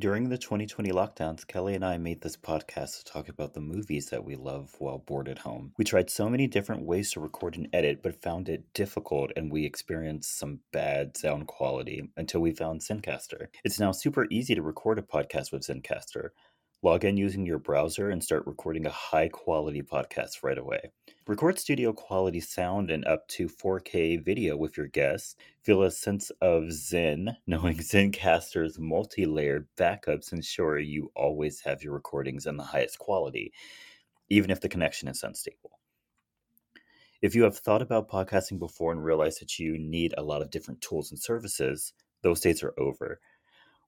During the 2020 lockdowns, Kelley and I made this podcast to talk about the movies that we love while bored at home. We tried so many different ways to record and edit, but found it difficult and we experienced some bad sound quality until we found Zencastr. It's now super easy to record a podcast with Zencastr. Log in using your browser and start recording a high quality podcast right away. Record studio quality sound and up to 4K video with your guests. Feel a sense of zen knowing Zencastr's multi layered backups ensure you always have your recordings in the highest quality, even if the connection is unstable. If you have thought about podcasting before and realized that you need a lot of different tools and services, those days are over.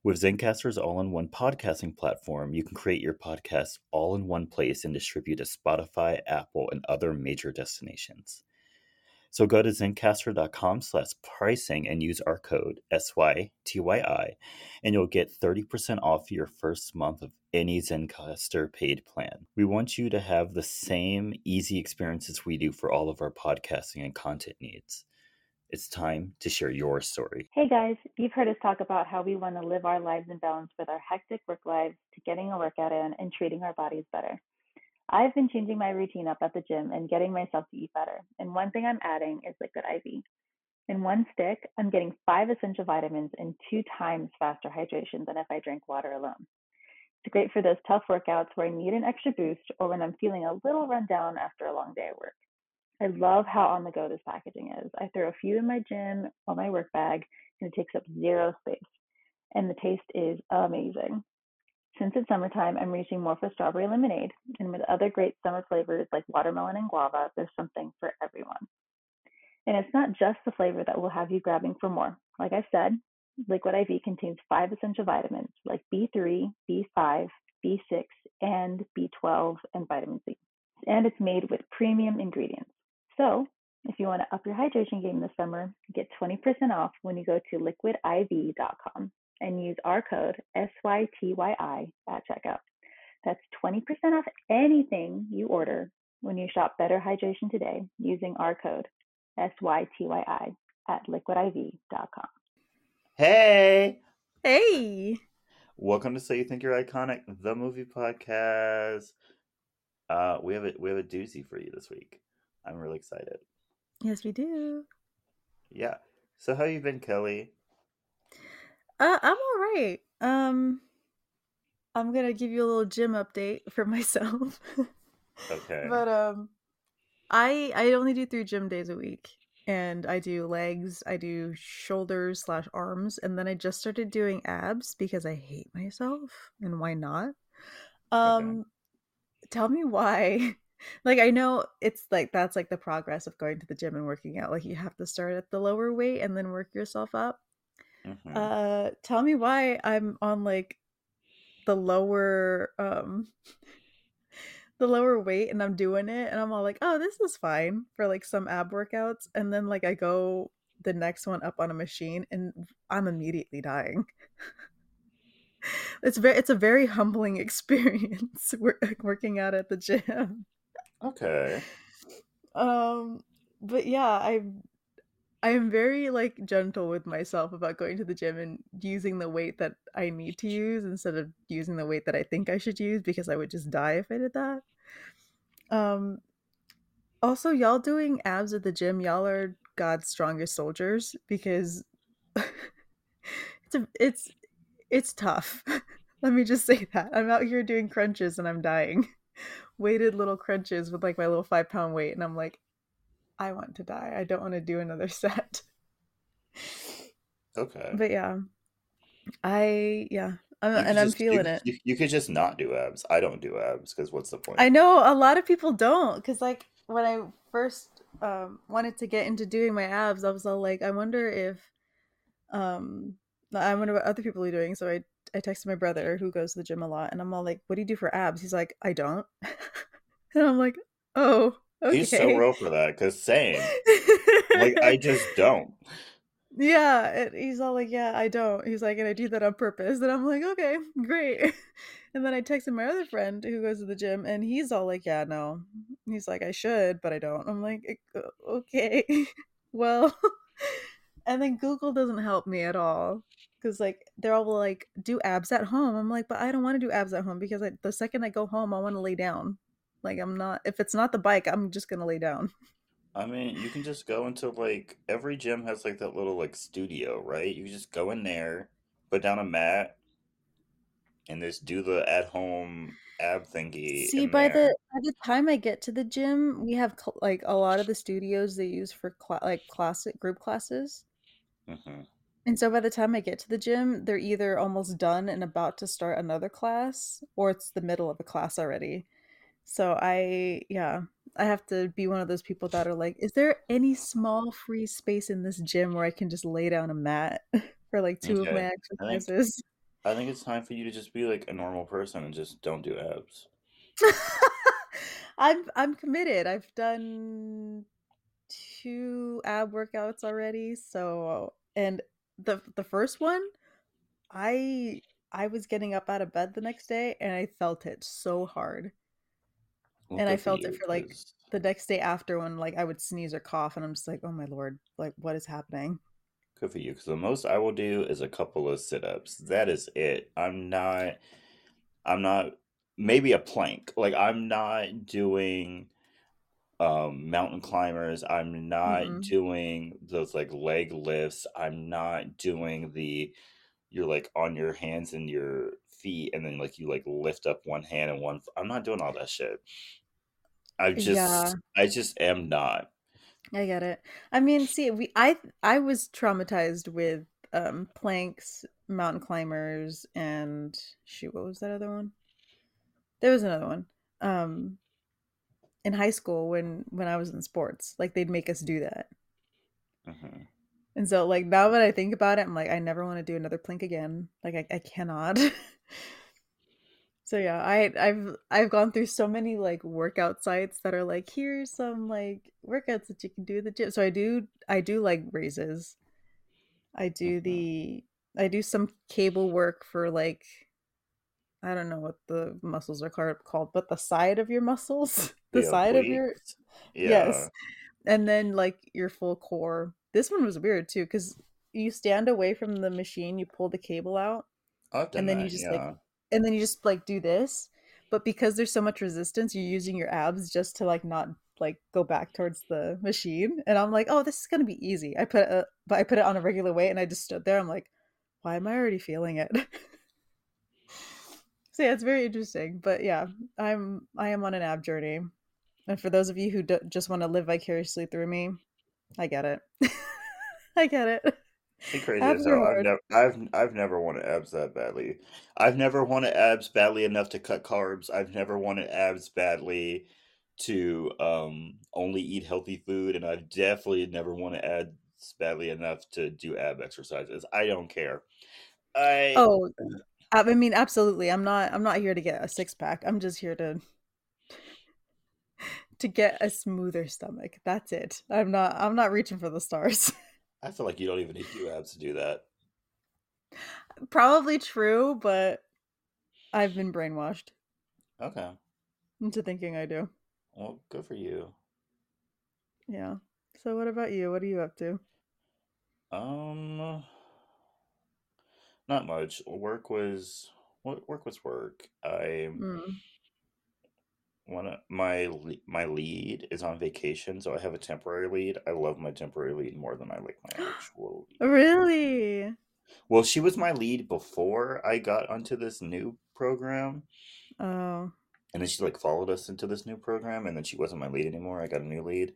With Zencastr's all in one podcasting platform, you can create your podcast all in one place and distribute to Spotify, Apple, and other major destinations. So go to zencastr.com slash pricing and use our code SYTYI, and you'll get 30% off your first month of any Zencastr paid plan. We want you to have the same easy experiences we do for all of our podcasting and content needs. It's time to share your story. Hey guys, you've heard us talk about how we want to live our lives in balance with our hectic work lives to getting a workout in and treating our bodies better. I've been changing my routine up at the gym and getting myself to eat better. And one thing I'm adding is liquid IV. In one stick, I'm getting five essential vitamins and two times faster hydration than if I drank water alone. It's great for those tough workouts where I need an extra boost or when I'm feeling a little run down after a long day at work. I love how on the go this packaging is. I throw a few in my gym or my work bag and it takes up zero space. And the taste is amazing. Since it's summertime, I'm reaching more for strawberry lemonade. And with other great summer flavors like watermelon and guava, there's something for everyone. And it's not just the flavor that will have you grabbing for more. Like I said, Liquid IV contains five essential vitamins like B3, B5, B6, and B12, and vitamin C. And it's made with premium ingredients. So, if you want to up your hydration game this summer, get 20% off when you go to liquidiv.com and use our code SYTYI at checkout. That's 20% off anything you order when you shop Better Hydration today using our code SYTYI at liquidiv.com. Hey! Hey! Welcome to So You Think You're Iconic, the movie podcast. Uh, we have a we have a doozy for you this week. I'm really excited. Yes, we do. Yeah. So how you been, Kelley? Uh, I'm all right. Um, I'm gonna give you a little gym update for myself. okay. But um, I I only do three gym days a week, and I do legs, I do shoulders slash arms, and then I just started doing abs because I hate myself, and why not? Um, okay. tell me why like I know it's like that's like the progress of going to the gym and working out. Like you have to start at the lower weight and then work yourself up. Mm-hmm. Uh tell me why I'm on like the lower um the lower weight and I'm doing it and I'm all like, "Oh, this is fine for like some ab workouts." And then like I go the next one up on a machine and I'm immediately dying. it's very it's a very humbling experience working out at the gym. Okay. Um, but yeah, I I am very like gentle with myself about going to the gym and using the weight that I need to use instead of using the weight that I think I should use because I would just die if I did that. Um also y'all doing abs at the gym, y'all are God's strongest soldiers because it's a, it's it's tough. Let me just say that. I'm out here doing crunches and I'm dying weighted little crunches with like my little five pound weight and i'm like i want to die. I don't want to do another set. Okay. But yeah. I yeah. I'm, and i'm feeling you, it. you, you, could just not do abs. I don't do abs because what's the point? I know a lot of people don't because like when i first um, wanted to get into doing my abs i was all like i wonder if um i wonder what other people are doing so i I texted my brother who goes to the gym a lot, and I'm all like, "What do you do for abs?" He's like, "I don't," and I'm like, "Oh, okay." He's so real for that because same. like I just don't. Yeah, and he's all like, "Yeah, I don't." He's like, "And I do that on purpose," and I'm like, "Okay, great." And then I texted my other friend who goes to the gym, and he's all like, "Yeah, no." He's like, "I should, but I don't." I'm like, uh, "Okay, well." And then Google doesn't help me at all because like they're all like do abs at home. I'm like, but I don't want to do abs at home because I, the second I go home, I want to lay down. Like I'm not. If it's not the bike, I'm just gonna lay down. I mean, you can just go into like every gym has like that little like studio, right? You just go in there, put down a mat, and just do the at home ab thingy. See, by there. the by the time I get to the gym, we have cl- like a lot of the studios they use for cl- like classic group classes. Mm-hmm. And so by the time I get to the gym, they're either almost done and about to start another class, or it's the middle of a class already. So I, yeah, I have to be one of those people that are like, is there any small free space in this gym where I can just lay down a mat for like two okay. of my exercises? I think, I think it's time for you to just be like a normal person and just don't do abs. I'm I'm committed. I've done two ab workouts already. So and the the first one, I I was getting up out of bed the next day and I felt it so hard. Well, and I felt it for like the next day after when like I would sneeze or cough and I'm just like, oh my lord, like what is happening? Good for you, because the most I will do is a couple of sit ups. That is it. I'm not. I'm not. Maybe a plank. Like I'm not doing um, mountain climbers. I'm not mm-hmm. doing those like leg lifts. I'm not doing the you're like on your hands and your feet and then like you like lift up one hand and one I'm not doing all that shit. I just yeah. I just am not. I get it. I mean, see, we I I was traumatized with um planks, mountain climbers, and shoot, what was that other one? There was another one. Um in high school when when I was in sports. Like they'd make us do that. Mm-hmm. And so like now that I think about it, I'm like, I never want to do another plank again. Like I, I cannot. so yeah, I I've I've gone through so many like workout sites that are like, here's some like workouts that you can do at the gym. So I do I do like raises. I do mm-hmm. the I do some cable work for like I don't know what the muscles are called, but the side of your muscles, the yeah, side of your yeah. yes, and then like your full core. This one was weird too because you stand away from the machine, you pull the cable out, and then that, you just yeah. like, and then you just like do this. But because there's so much resistance, you're using your abs just to like not like go back towards the machine. And I'm like, oh, this is gonna be easy. I put it, but I put it on a regular weight, and I just stood there. I'm like, why am I already feeling it? so yeah, it's very interesting. But yeah, I'm I am on an ab journey, and for those of you who do, just want to live vicariously through me, I get it. I get it. Crazy abs hell. I've never, I've, I've never wanted abs that badly. I've never wanted abs badly enough to cut carbs. I've never wanted abs badly to um, only eat healthy food, and I've definitely never wanted abs badly enough to do ab exercises. I don't care. I oh I mean, absolutely. I'm not. I'm not here to get a six pack. I'm just here to to get a smoother stomach. That's it. I'm not. I'm not reaching for the stars. I feel like you don't even need abs to do that. Probably true, but I've been brainwashed. Okay. Into thinking I do. Well, good for you. Yeah. So, what about you? What are you up to? Um. Not much. Work was what work was work. I mm. One of my my lead is on vacation, so I have a temporary lead. I love my temporary lead more than I like my actual lead. Really? Well, she was my lead before I got onto this new program. Oh. And then she like followed us into this new program, and then she wasn't my lead anymore. I got a new lead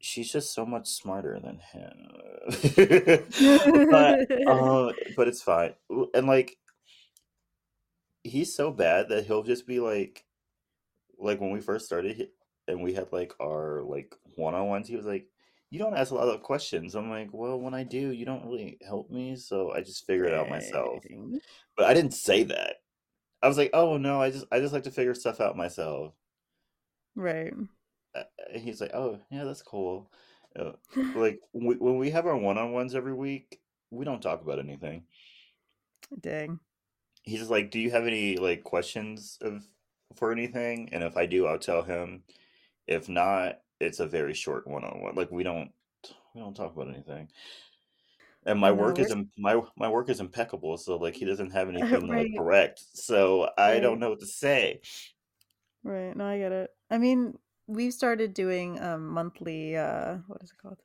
she's just so much smarter than him. but, uh, but it's fine. And like, he's so bad that he'll just be like, like when we first started and we had like our like one on ones, he was like, you don't ask a lot of questions. I'm like, well, when I do, you don't really help me. So I just figure it out myself. But I didn't say that. I was like, oh no, I just I just like to figure stuff out myself. Right. Uh, he's like, "Oh, yeah, that's cool." Uh, like we, when we have our one-on-ones every week, we don't talk about anything. Dang. He's just like, "Do you have any like questions of for anything?" And if I do, I'll tell him. If not, it's a very short one-on-one. Like we don't we don't talk about anything. and my No, work is we're im- my my work is impeccable. So like he doesn't have anything to like correct. So I don't know what to say. right. No, I get it. I mean, we've started doing um monthly uh what is it called?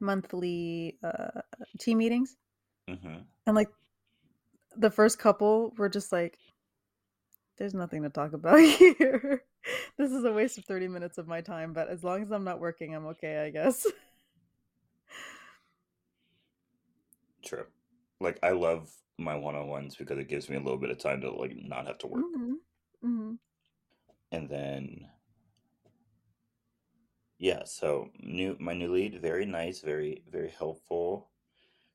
Monthly uh team meetings. hmm And like the first couple were just like, there's nothing to talk about here. This is a waste of 30 minutes of my time, but as long as I'm not working, I'm okay, I guess. True. Like I love my one-on-ones because it gives me a little bit of time to like not have to work. hmm hmm And then yeah, so new my new lead, very nice, very very helpful.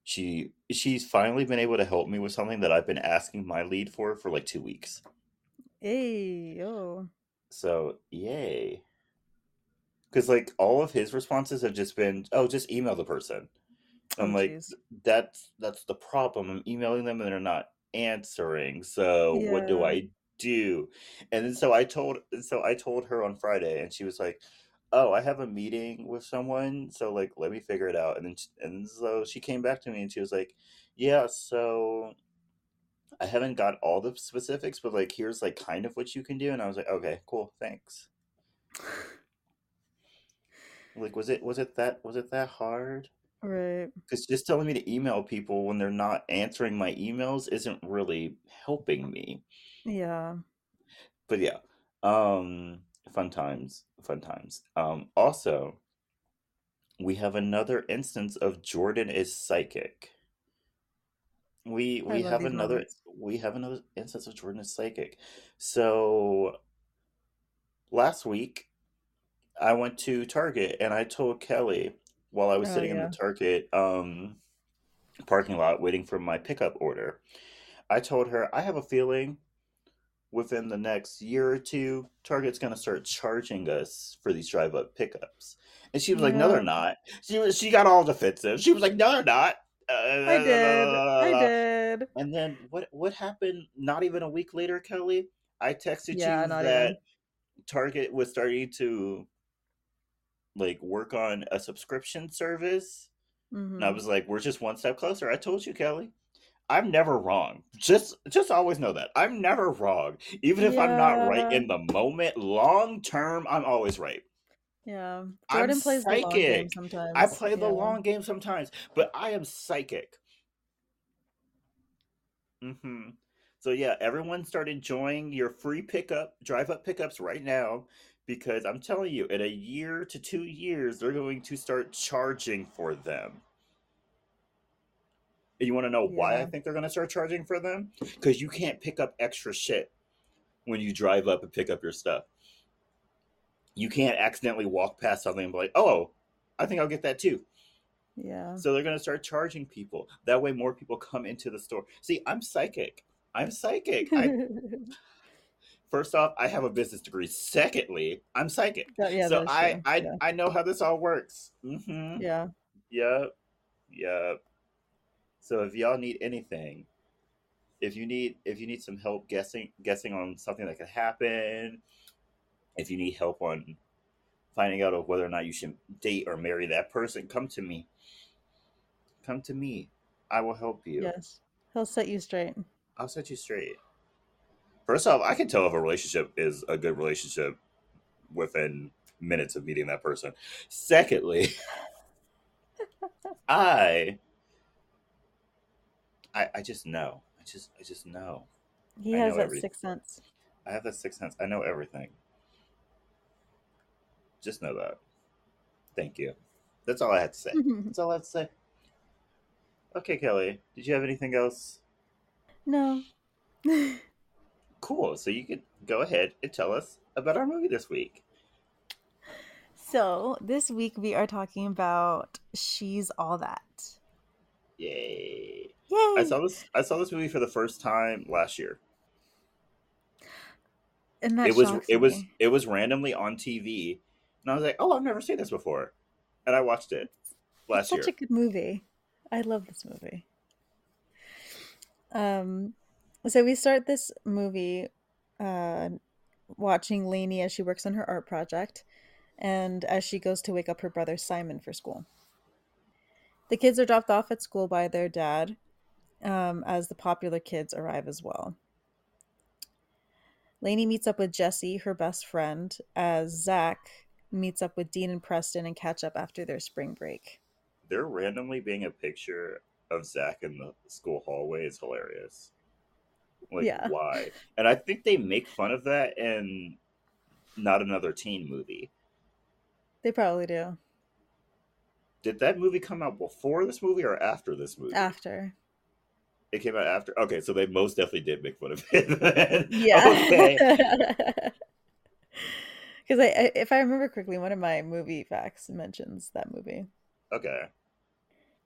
She she's finally been able to help me with something that I've been asking my lead for for like two weeks. Hey, oh. So yay. Because like all of his responses have just been, oh, just email the person. Oh, I'm like, jeez. that's that's the problem. I'm emailing them and they're not answering. So what do I do? And then so I told so I told her on Friday and she was like, "Oh, I have a meeting with someone, so like let me figure it out." And then sh- and so she came back to me and she was like, "Yeah, so I haven't got all the specifics, but like here's like kind of what you can do." And I was like, "Okay, cool, thanks." Like was it was it that was it that hard? Right. Because just telling me to email people when they're not answering my emails isn't really helping me. Yeah. But yeah, um, fun times, fun times. Um, also, we have another instance of Jordan is psychic. We we have another moments. We have another instance of Jordan is psychic. So last week I went to Target and I told Kelley while I was Oh, sitting in the. Target um parking lot waiting for my pickup order. I told her I have a feeling within the next year or two, Target's gonna start charging us for these drive up pickups. And she was like, No, they're not. She was she got all defensive. She was like, No, they're not. Uh, I did. I did. And then what what happened not even a week later, Kelley? I texted Yeah, you that even. Target was starting to like work on a subscription service. And I hmm was like, We're just one step closer. I told you, Kelley. I'm never wrong. Just just always know that. I'm never wrong. Even if I'm not right in the moment, long term, I'm always right. Yeah. I'm Jordan plays the long game psychic. I sometimes. play the long game sometimes, but I am psychic. Hmm So yeah, everyone start enjoying your free pickup, drive up pickups right now because I'm telling you, in a year to two years, they're going to start charging for them. And you want to know why I think they're going to start charging for them? Because you can't pick up extra shit when you drive up and pick up your stuff. You can't accidentally walk past something and be like, oh, I think I'll get that too. Yeah. So they're going to start charging people. That way, more people come into the store. See, I'm psychic. I'm psychic. I first off, I have a business degree. Secondly, I'm psychic. That- yeah, so I, true. I, Yeah. I know how this all works. Mm-hmm. Yeah. Yep. Yep. So if y'all need anything, if you need if you need some help guessing guessing on something that could happen, if you need help on finding out of whether or not you should date or marry that person, come to me. Come to me. I will help you. Yes. He'll set you straight. I'll set you straight. First off, I can tell if a relationship is a good relationship within minutes of meeting that person. Secondly, I I I just know. I just I just know. He I has know that everything. sixth sense. I have that sixth sense. I know everything. Just know that. Thank you. That's all I had to say. That's all I have to say. Okay, Kelley. Did you have anything else? no. Cool. So you could go ahead and tell us about our movie this week. so this week we are talking about She's All That. Yay. Yay! I saw this I saw this movie for the first time last year. and that it was it was it was randomly on TV and I was like, "Oh, I've never seen this before." And I watched it It's last such year. Such a good movie. I love this movie. Um, so we start this movie uh, watching Laney as she works on her art project and as she goes to wake up her brother Simon for school. The kids are dropped off at school by their dad um, as the popular kids arrive as well. Laney meets up with Jesse, her best friend, as Zach meets up with Dean and Preston and catch up after their spring break. There randomly being a picture of Zach in the school hallway is hilarious. Like, Yeah. why? And I think they make fun of that in Not Another Teen movie. They probably do. Did that movie come out before this movie or after this movie? After. It came out after. Okay, so they most definitely did make fun of it. Yeah. Okay. Because I, I, if I remember correctly, one of my movie facts mentions that movie. Okay.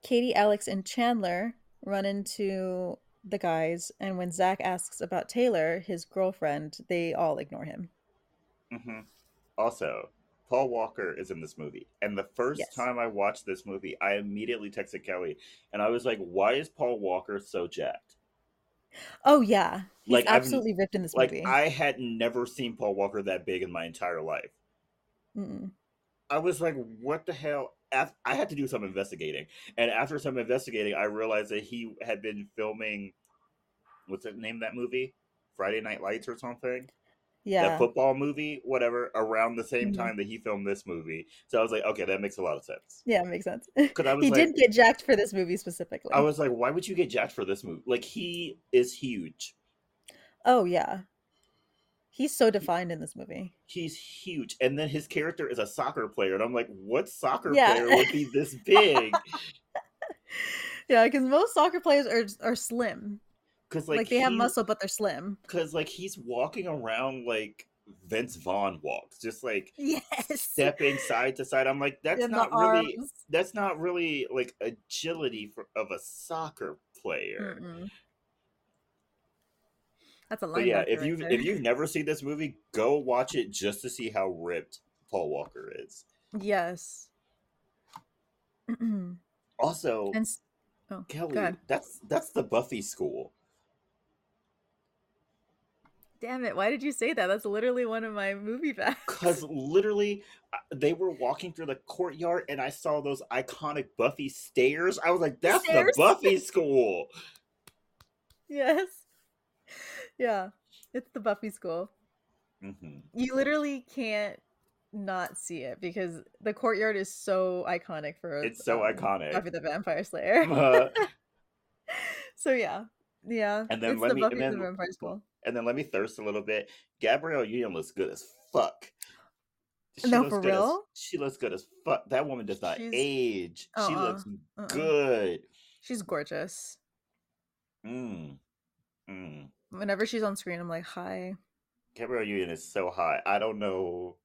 Katie, Alex, and Chandler run into the guys, and when Zach asks about Taylor, his girlfriend, they all ignore him. hmm Also, Paul Walker is in this movie, and the first Yes. time I watched this movie, I immediately texted Kelley, and I was like, "Why is Paul Walker so jacked?" Oh yeah, he's Like, I've- absolutely ripped in this Like movie. I had never seen Paul Walker that big in my entire life. Mm-mm. I was like, "What the hell?" I had to do some investigating, and after some investigating, I realized that he had been filming. What's the name of that movie? Friday Night Lights or something. Yeah, that football movie, whatever, around the same Mhm. time that he filmed this movie. So I was like, okay, that makes a lot of sense. yeah, it makes sense. Because I was he like, did get jacked for this movie specifically. I was like, why would you get jacked for this movie? Like he is huge. Oh yeah, he's so defined in this movie. He's huge, and then his character is a soccer player, and I'm like, what soccer Yeah. player would be this big? Yeah, because most soccer players are are slim. Because Like, like, they have muscle, but they're slim. Because like he's walking around like Vince Vaughn walks, just like Yes. stepping side to side. I'm like, that's the not really that's not really like agility for, of a soccer player. Mm-mm. That's a. But yeah, if right you there. if you've never seen this movie, go watch it just to see how ripped Paul Walker is. yes. Also, s- oh, Kelley, that's that's the Buffy school. Damn it! Why did you say that? That's literally one of my movie facts. Cause literally, they were walking through the courtyard, and I saw those iconic Buffy stairs. I was like, "That's Stairs? the Buffy school." yes. Yeah, it's the Buffy school. hmm You literally can't not see it because the courtyard is so iconic for It's so um, iconic. Buffy the Vampire Slayer. Uh, so yeah, yeah. And then it's let the me- Buffy and the then- Vampire School. and then let me thirst a little bit. Gabrielle Union looks good as fuck. No, looks for good as- real? she looks good as fuck. That woman does not She's- age. She Uh-uh, looks uh-uh. good. She's gorgeous. Mm. Mm. Whenever she's on screen, I'm like, hi. Gabrielle Union is so hot. I don't know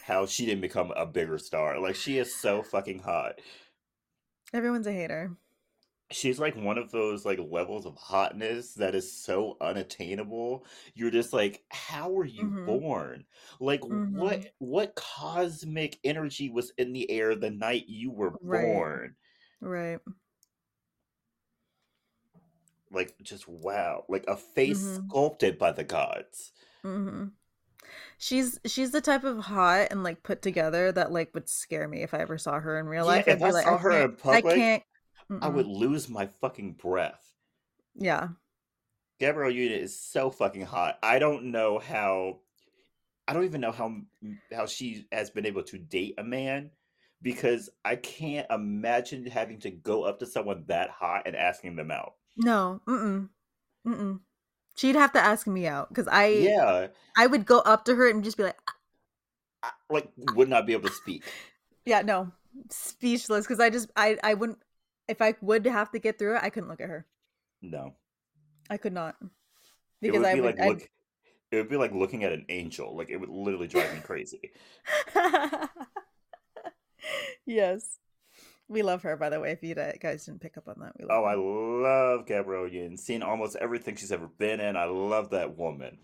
how she didn't become a bigger star. Like she is so fucking hot. Everyone's a hater. She's like one of those like levels of hotness that is so unattainable. You're just like, how were you Mhm. born? Like Mhm. what what cosmic energy was in the air the night you were Right. born? Right. Like just wow. Like a face Mhm. sculpted by the gods. hmm She's she's the type of hot and like put together that like would scare me if I ever saw her in real Yeah, life. if I'd be I like, saw her in public, I can't. I Mm-mm. would lose my fucking breath. Yeah. Gabrielle Union is so fucking hot. I don't know how. I don't even know how how she has been able to date a man because I can't imagine having to go up to someone that hot and asking them out. No. Mm-mm. Mm-mm. She'd have to ask me out because I Yeah, I would go up to her and just be like, ah. I, like would not be able to speak. yeah, no, speechless because I just I I wouldn't if I would have to get through it, I couldn't look at her. No, I could not because would I be would. like look. It would be like looking at an angel. Like it would literally drive me crazy. Yes, we love her. By the way, if you guys didn't pick up on that, we love. Oh, I love Gabrielle Union. Seen almost everything she's ever been in. I love that woman.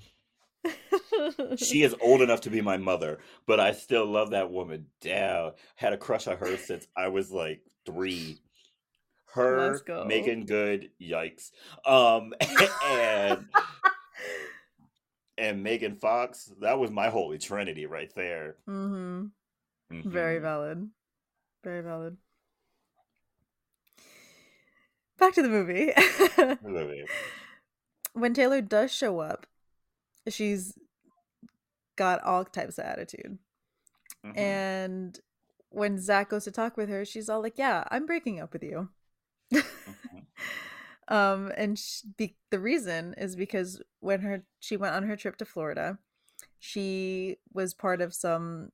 she is old enough to be my mother, but I still love that woman. Damn, had a crush on her since I was like three. Her, go. Meagan Good, yikes. Um, and and Megan Fox, that was my holy trinity right there. hmm Very Mhm. valid. Very valid. Back to the movie. The movie. when Taylor does show up, she's got all types of attitude. Mhm. And when Zach goes to talk with her, she's all like, "Yeah, I'm breaking up with you." Mhm. um, and sh- be- the reason is because when her she went on her trip to Florida, she was part of some.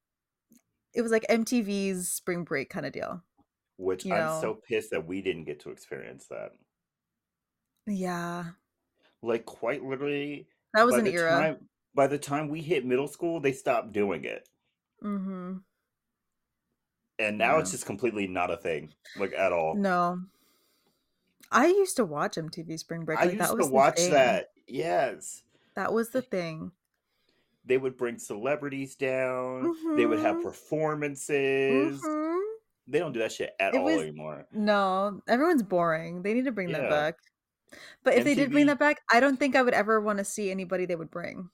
It was like MTV's spring break kind of deal. Which You I'm know. so pissed that we didn't get to experience that. Yeah, Like quite literally, that was an era. time by the time we hit middle school, they stopped doing it. Mm-hmm. And now it's just completely not a thing, like at all. No, I used to watch MTV Spring Break. I Like used that to was the watch thing. that. Yes. That was the thing. They would bring celebrities down. They would have Mhm. performances. Mhm. They don't do that shit at It all was- anymore. No, everyone's boring. They need to bring that back. But if they did bring that back, I don't think I would ever want to see anybody they would bring.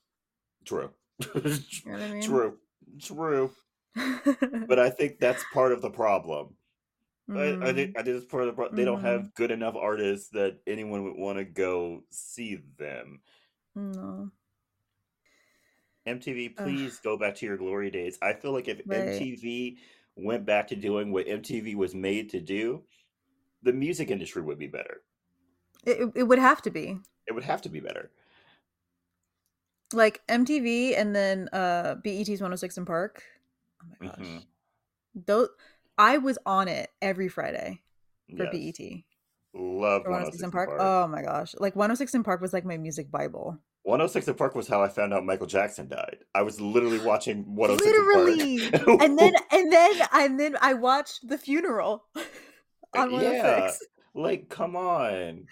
True. You know I mean? True. True. But I think that's part of the problem. I, I Mm, think I think it's part of the problem. They don't Mhm. have good enough artists that anyone would want to go see them. no. MTV, Ugh. please go back to your glory days. I feel like if Right. MTV went back to doing what MTV was made to do, the music industry would be better. It, it- would have to be. It would have to be better. Like MTV and then uh BET's 106 & Park. Oh my gosh. Mhm. Those I was on it every Friday for Yes. BET. Love 106 106 in in Park. Park. Oh my gosh. Like 106 & Park was like my music bible. 106 & Park was how I found out Michael Jackson died. I was literally watching 106 Literally. and then and then and then I watched the funeral on 106. Yeah. like, come on.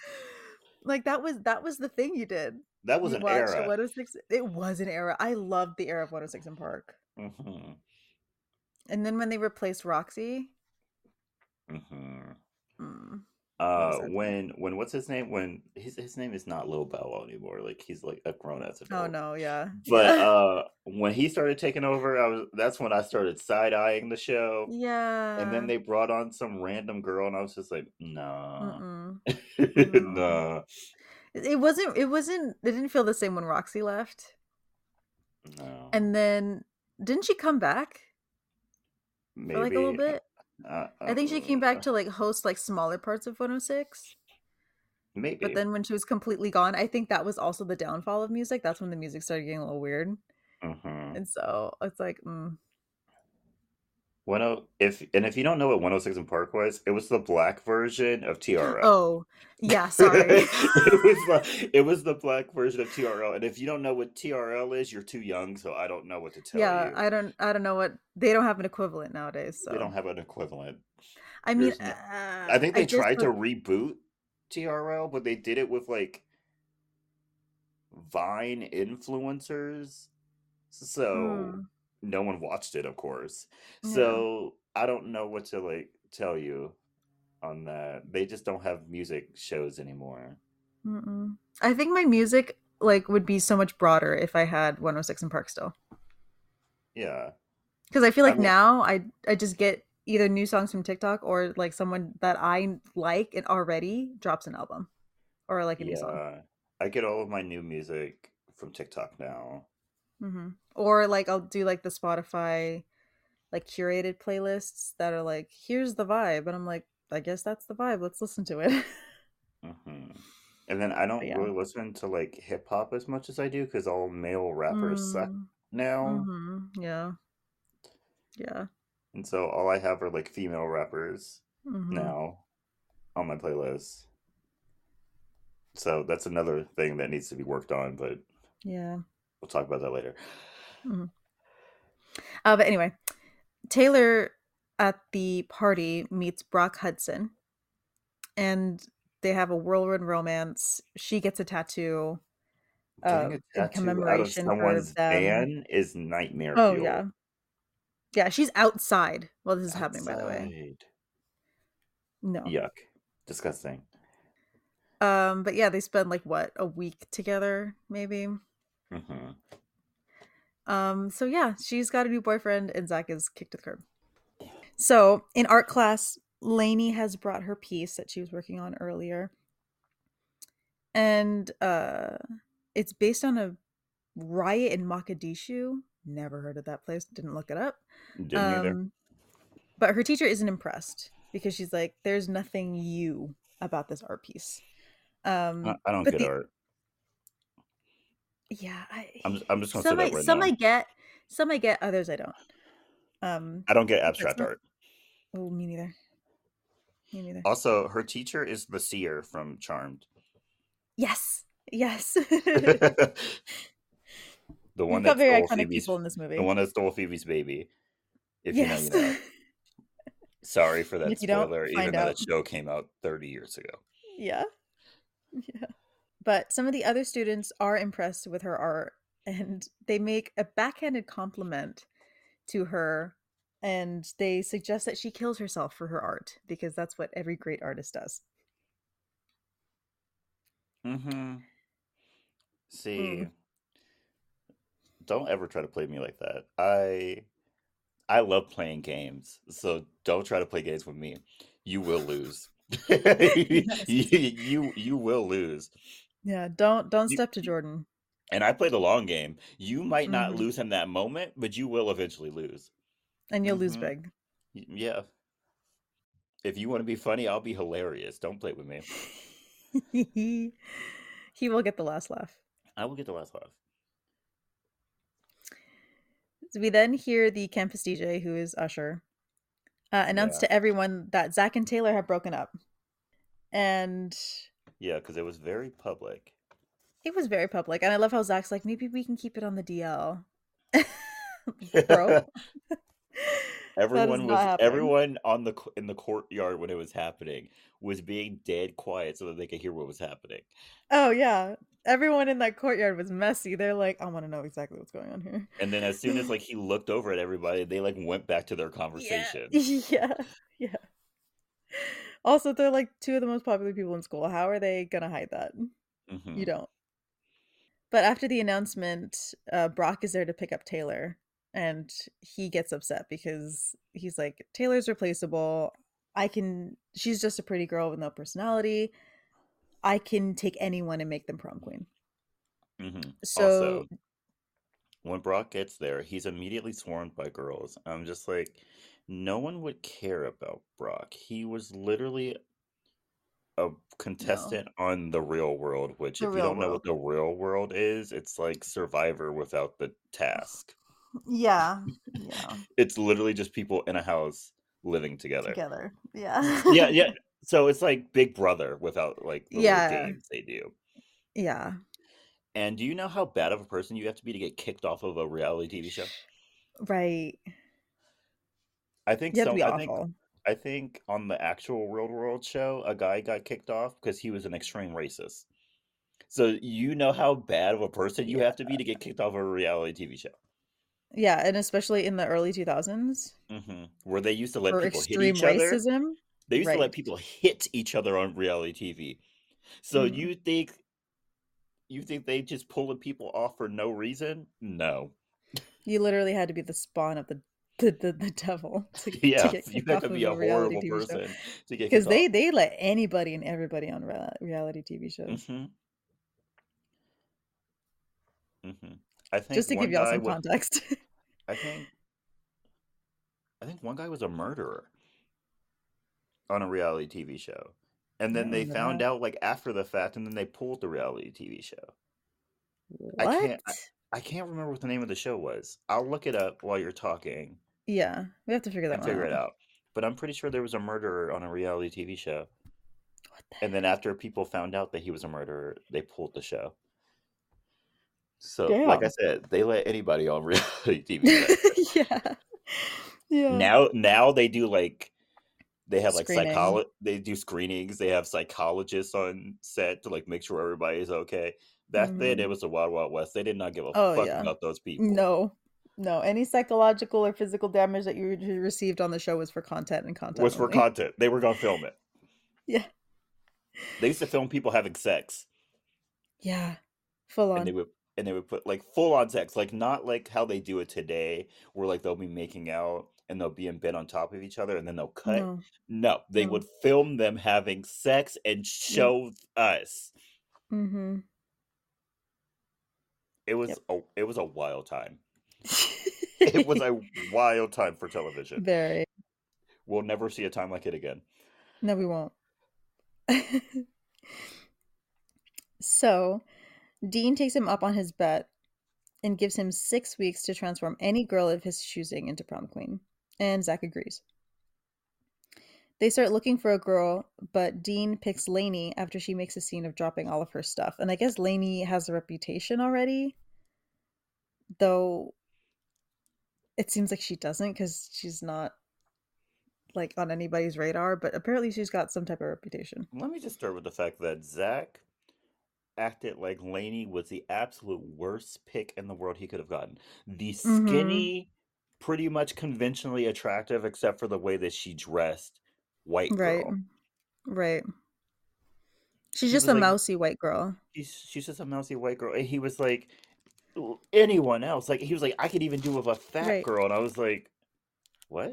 Like that was that was the thing you did. That was you an watched era. 106. It was an era. I loved the era of 106 & Park. hmm And then when they replaced Rocsi, hmm mm, Uh, when when what's his name? When his his name is not Lil Bow Wow anymore. Like he's like a grown ass oh no, yeah. But uh, when he started taking over, I was that's when I started side eyeing the show. yeah. And then they brought on some random girl, and I was just like, nah, nah, It it wasn't it wasn't it didn't feel the same when Rocsi left. no. And then didn't she come back Maybe for like a little bit? Uh, I think she came uh, back to like host like smaller parts of 106. maybe. But then when she was completely gone, I think that was also the downfall of music. That's when the music started getting a little weird. Mhm. And so it's like, mm, One oh, if and if you don't know what 106 & Park was, it was the black version of TRL. oh, yeah, sorry. it was the it was the black version of TRL. And if you don't know what TRL is, you're too young, so I don't know what to tell yeah, you. Yeah, I don't, I don't know what they don't have an equivalent nowadays. So They don't have an equivalent. I mean, no- uh, I think they just tried to reboot TRL, but they did it with like Vine influencers. So Hmm. No one watched it, of course. Yeah. So I don't know what to like tell you on that. They just don't have music shows anymore. Mm-mm. I think my music like would be so much broader if I had 106 & Park still. Yeah. Because I feel I like mean- now I I just get either new songs from TikTok or like someone that I like and already drops an album or like a new song. I get all of my new music from TikTok now. Hmm Or like I'll do like the Spotify like curated playlists that are like here's the vibe and I'm like I guess that's the vibe. Let's listen to it. hmm And then I don't yeah. really listen to like hip hop as much as I do because all male rappers suck Mm, now. mhm, Yeah. Yeah. And so all I have are like female rappers mhm. now on my playlist. So that's another thing that needs to be worked on, but Yeah. We'll talk about that later. Uh, but anyway, Taylor at the party meets Brock Hudson, and they have a whirlwind romance. She gets a tattoo. Uh, a in tattoo out of commemoration for someone's them. van is nightmare Oh fuel. yeah, yeah. She's outside Well, this is happening. By the way, no. Yuck. Disgusting. Um, but yeah, they spend like what a week together, maybe. Hmm Um, so yeah, she's got a new boyfriend, and Zach is kicked to the curb. So in art class, Laney has brought her piece that she was working on earlier. And uh it's based on a riot in Mogadishu. Never heard of that place, didn't look it up. Didn't either. Um, but her teacher isn't impressed because she's like, there's nothing you about this art piece. Um, I, I don't get the- art. Yeah, I, I'm, I'm just gonna say some I, that right some now. I get, some I get, others I don't. Um, I don't get abstract not- art. oh, me neither. Me neither. Also, her teacher is the seer from Charmed. Yes, yes. the one that very stole iconic Phoebe's, people in this movie. the one that stole Phoebe's baby. If yes. you know, you know. Sorry for that If you don't, spoiler, even find though out. that show came out 30 years ago. yeah. Yeah. But some of the other students are impressed with her art and they make a backhanded compliment to her and they suggest that she kills herself for her art because that's what every great artist does. Mm-hmm. See, Mm. don't ever try to play me like that. I I love playing games, so don't try to play games with me. You will lose. You, you you will lose. Yeah, don't don't step to Jordan. And I play the long game. You might not Mhm. lose in that moment, but you will eventually lose. And you'll lose Mhm. big. Yeah. If you want to be funny, I'll be hilarious. Don't play with me. he will get the last laugh. I will get the last laugh. So we then hear the campus DJ, who is Usher, uh, announce Yeah. to everyone that Zach and Taylor have broken up. And Yeah, because it was very public. it was very public. And I love how Zach's like, maybe we can keep it on the DL. Bro. Everyone was happening. everyone on the in the courtyard when it was happening was being dead quiet so that they could hear what was happening. Oh, yeah. Everyone in that courtyard was messy. They're like, I want to know exactly what's going on here. And then as soon as like he looked over at everybody, they like went back to their conversation. Yeah. yeah. Yeah. Also, they're like two of the most popular people in school. How are they going to hide that? Mhm. You don't. But after the announcement, uh, Brock is there to pick up Taylor, and he gets upset because he's like, Taylor's replaceable. I can. She's just a pretty girl with no personality. I can take anyone and make them prom queen. Mhm. So Also, when Brock gets there, he's immediately swarmed by girls. I'm just like, no one would care about Brock. He was literally a contestant on the real world, which, The if you don't know what the real world is, it's like Survivor without the task. yeah, yeah, It's literally just people in a house living together. together, yeah, Yeah, yeah. So it's like Big Brother without like the Yeah. games they do. yeah. And do you know how bad of a person you have to be to get kicked off of a reality TV show? Right. I think so. I think. I think on the actual Real World show, a guy got kicked off because he was an extreme racist. So you know how bad of a person you have to be to get kicked off of a reality TV show, Yeah, and especially in the early two thousands hmm where they used to let people hit each other. racism. They used to let people hit each other on reality TV. So Mhm. you think you think they just pulling people off for no reason? No. You literally had to be the spawn of the the, the, the devil to, to get you off to be a reality horrible TV show. person to get Because they off. they let anybody and everybody on rea- reality TV shows. hmm hmm I think Just to give y'all some was, context. I think I think one guy was a murderer on a reality TV show. And then they found that. out like after the fact and then they pulled the reality TV show. What? I can't I can't remember what the name of the show was. I'll look it up while you're talking Yeah, we have to figure that figure out. it out. But I'm pretty sure there was a murderer on a reality TV show. What the And then after people found out that he was a murderer, they pulled the show. So, like I said, they let anybody on reality TV. yeah. Yeah. now, now they do like they have like psycholo- They do screenings. They have psychologists on set to like make sure everybody's okay. Back then, Mhm. it was the Wild Wild West. They did not give a Oh, fuck yeah. about those people. No. No. Any psychological or physical damage that you received on the show was for content and content. was for content. They were gonna film it. Yeah. They used to film people having sex, Yeah. Full and on. they would and they would put like full on sex, like not like how they do it today, where like they'll be making out. and they'll be in bed on top of each other and then they'll cut. No. No, they No. would film them having sex and show us. Mm-hmm. It was Yep. a it was a wild time. It was a wild time for television. very. We'll never see a time like it again. No, we won't. so, Dean takes him up on his bet and gives him six weeks to transform any girl of his choosing into prom queen. And Zach agrees. They start looking for a girl, but Dean picks Laney after she makes a scene of dropping all of her stuff. And I guess Laney has a reputation already, though it seems like she doesn't because she's not like on anybody's radar, but apparently she's got some type of reputation. Let me just start with the fact that Zach acted like Laney was the absolute worst pick in the world he could have gotten. The Mhm. skinny, pretty much conventionally attractive, except for the way that she dressed, white Right. girl. Right. She's He just a like- mousy white girl. She's she's just a mousy white girl. And he was like "L- anyone else. Like he was like, I could even do with a fat Right. girl, and I was like, what?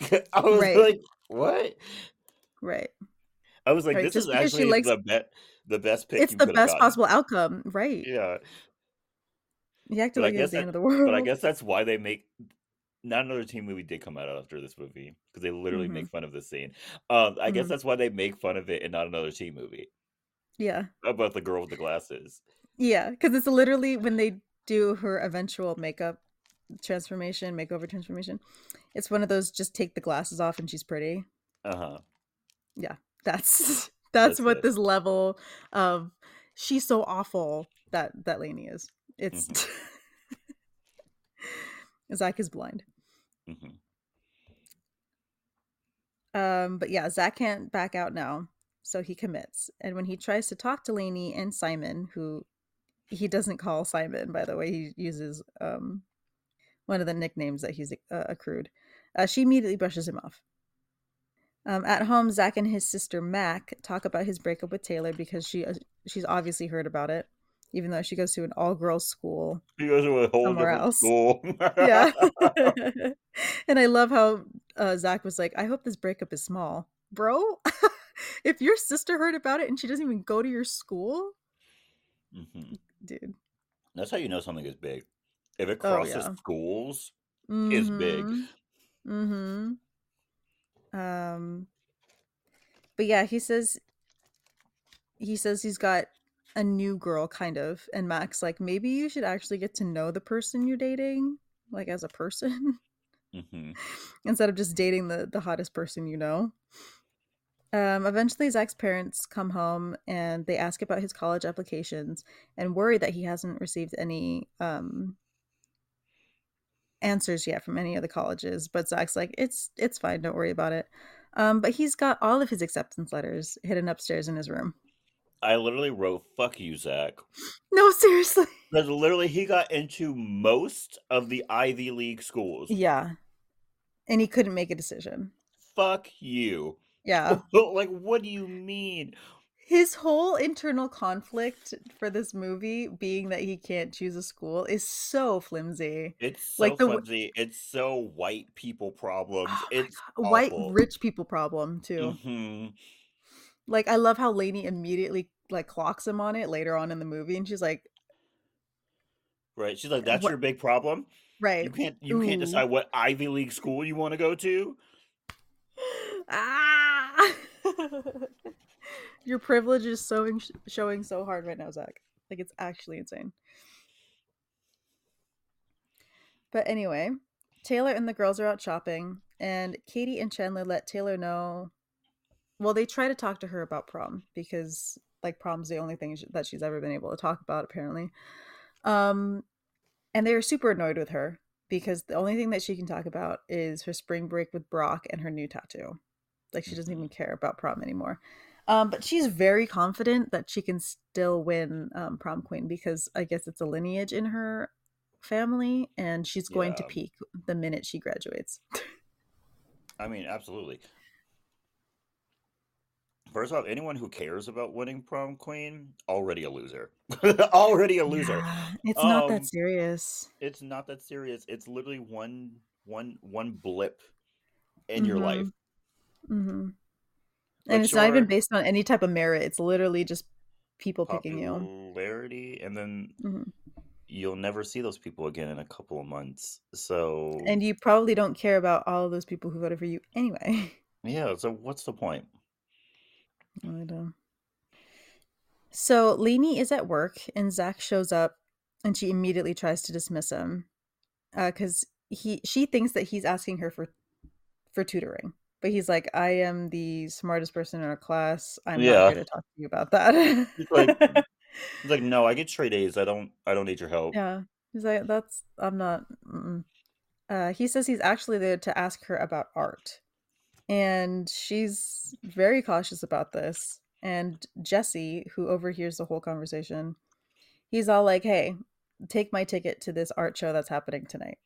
I was Right. like, what? Right. I was like, Right, this just is actually likes- the bet the best pick It's you the best gotten. possible outcome. Right. Yeah. He acted like guess the end of the world. But I guess that's why they make not another teen movie did come out after this movie because they literally Mhm. make fun of this scene. Um, I guess Mhm. that's why they make fun of it and not another teen movie Yeah. about the girl with the glasses. Yeah. Because it's literally when they do her eventual makeup transformation, makeover transformation, it's one of those just take the glasses off and she's pretty. Uh huh. That's that's, That's what it. this level of she's so awful that that Laney is. It's Zach is blind. hmm Um, but yeah, Zach can't back out now, so he commits. And when he tries to talk to Laney and Simon, who he doesn't call Simon, by the way, he uses um one of the nicknames that he's uh, accrued. Uh, she immediately brushes him off. Um, at home, Zach and his sister Mac talk about his breakup with Taylor because she uh, she's obviously heard about it, even though she goes to an all girls school. She goes to a whole Somewhere else. school. Yeah. and I love how uh, Zach was like, I hope this breakup is small. Bro, if your sister heard about it and she doesn't even go to your school, hmm dude. That's how you know something is big. If it Oh, crosses yeah. schools, Is big. Mm-hmm. Um but yeah, he says he says he's got a new girl kind of and Max like maybe you should actually get to know the person you're dating like as a person hmm instead of just dating the the hottest person you know. Um, eventually, Zach's parents come home and they ask about his college applications and worry that he hasn't received any um, answers yet from any of the colleges. But Zach's like, "It's it's fine, don't worry about it." Um, but he's got all of his acceptance letters hidden upstairs in his room. I literally wrote "fuck you, Zach." No, seriously. Because literally, he got into most of the Ivy League schools. Yeah, and he couldn't make a decision. Fuck you. Yeah. like, what do you mean? his whole internal conflict for this movie being that he can't choose a school is so flimsy. It's so Like the flimsy. It's so white people problems. Oh it's. White rich people problem too. hmm Like I love how Laney immediately like clocks him on it later on in the movie and she's like, Right. She's like, "That's What- your big problem. right. You can't. You can't decide what Ivy League school you want to go to." ah Your privilege is showing showing so hard right now, Zach. Like it's actually insane. But anyway, Taylor and the girls are out shopping, and Katie and Chandler let Taylor know. Well, they try to talk to her about prom because, like, prom's the only thing that she's ever been able to talk about, apparently. Um, and they are super annoyed with her because the only thing that she can talk about is her spring break with Brock and her new tattoo. Like, she doesn't even care about prom anymore. Um, but she's very confident that she can still win um, prom queen because I guess it's a lineage in her family, and she's going to peak the minute she graduates. I mean, absolutely. First off, anyone who cares about winning prom queen already a loser. already a loser. Yeah, it's not Um, that serious. It's not that serious. It's literally one one one blip in your life. Mm-hmm. And it's not even based on any type of merit. It's literally just people picking you. popularity, and then hmm you'll never see those people again in a couple of months. So And you probably don't care about all of those people who voted for you anyway. yeah, so what's the point? I don't. So Laney is at work and Zach shows up and she immediately tries to dismiss him because he she thinks that he's asking her for for tutoring. But he's like, I am the smartest person in our class. I'm not Yeah, here to talk to you about that. he's like he's like, no, I get straight A's. I don't I don't need your help. yeah. He's like, that's I'm not. Mm-mm. Uh, he says he's actually there to ask her about art. And she's very cautious about this. And Jesse, who overhears the whole conversation, he's all like, hey, take my ticket to this art show that's happening tonight.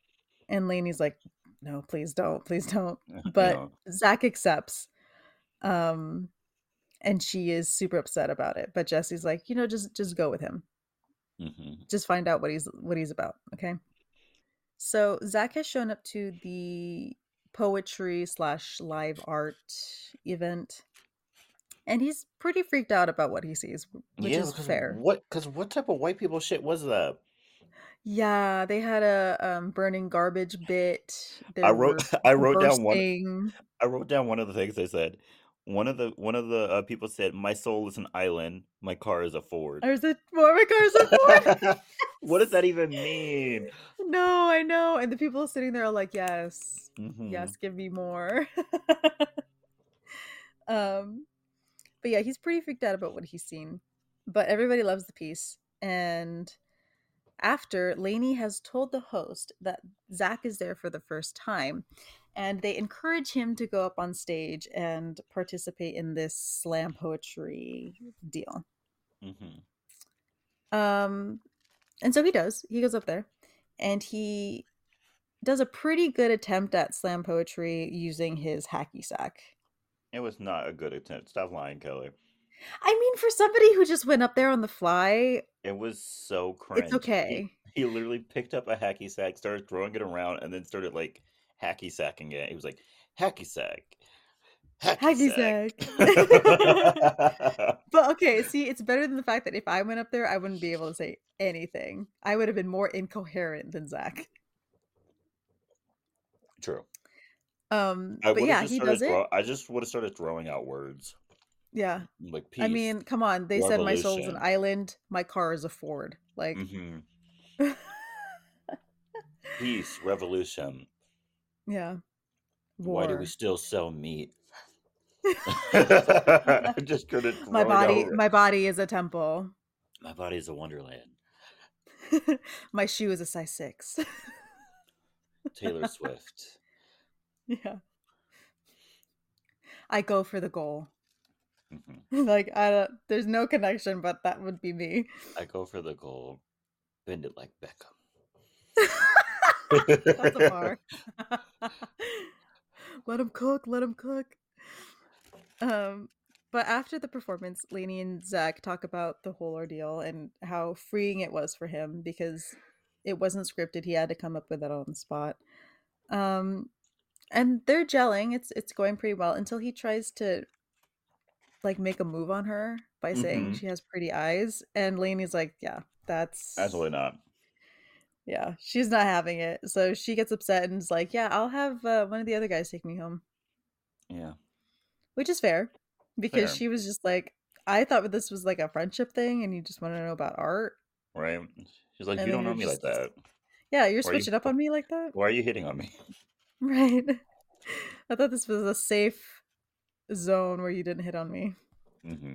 And Laney's like, no, please don't, please don't. But know, Zach accepts. Um, and she is super upset about it. But Jesse's like, you know, just just go with him. hmm Just find out what he's what he's about. Okay. So Zach has shown up to the poetry slash live art event, and he's pretty freaked out about what he sees, which Yeah, is fair. what? Because what type of white people shit was that? Yeah, they had a um, burning garbage bit. I wrote I wrote down one bursting. I wrote down one of the things they said. One of the one of the uh, people said, "My soul is an island. My car is a Ford." There's a more my cars are Ford. what does that even mean? No, I know. And the people sitting there are like, yes, hmm yes, give me more. um, but yeah, he's pretty freaked out about what he's seen. But everybody loves the piece. And after, Laney has told the host that Zach is there for the first time. And they encourage him to go up on stage and participate in this slam poetry deal. hmm Um, and so he does. He goes up there and he does a pretty good attempt at slam poetry using his hacky sack. It was not a good attempt. Stop lying, Kelley. I mean, for somebody who just went up there on the fly, It was so cringe. it's okay. he literally picked up a hacky sack, started throwing it around, and then started like hacky sacking it. He was like, hacky sack, hacky Hacky sack. sack. but okay, see, it's better than the fact that if I went up there, I wouldn't be able to say anything. I would have been more incoherent than Zach. True. Um, I but yeah, he does it. I just would have started throwing out words Yeah. like peace, I mean, come on. They said my soul's an island, my car is a Ford. Like, hmm peace, revolution. yeah. Why do we still sell meat? I just started my body my body is a temple. My body is a wonderland. my shoe is a size 6. Taylor Swift. yeah. I go for the goal. Hmm like I don't there's no connection but that would be me. I go for the goal. Bend it like Beckham. That's a bar. let him cook, let him cook. Um but after the performance, Laney and Zach talk about the whole ordeal and how freeing it was for him because it wasn't scripted. He had to come up with it on the spot. Um and they're gelling. It's it's going pretty well until he tries to like make a move on her by saying hmm she has pretty eyes and Laney's like, "Yeah, that's Absolutely not. yeah, she's not having it." So she gets upset and is like, "Yeah, I'll have uh, one of the other guys take me home." Yeah. Which is fair because Fair. she was just like, "I thought this was like a friendship thing and you just want to know about art." Right? She's like, And you don't know me like that. Yeah, you're Why are you switching up on me like that? why are you hitting on me? Right. I thought this was a safe zone where you didn't hit on me. hmm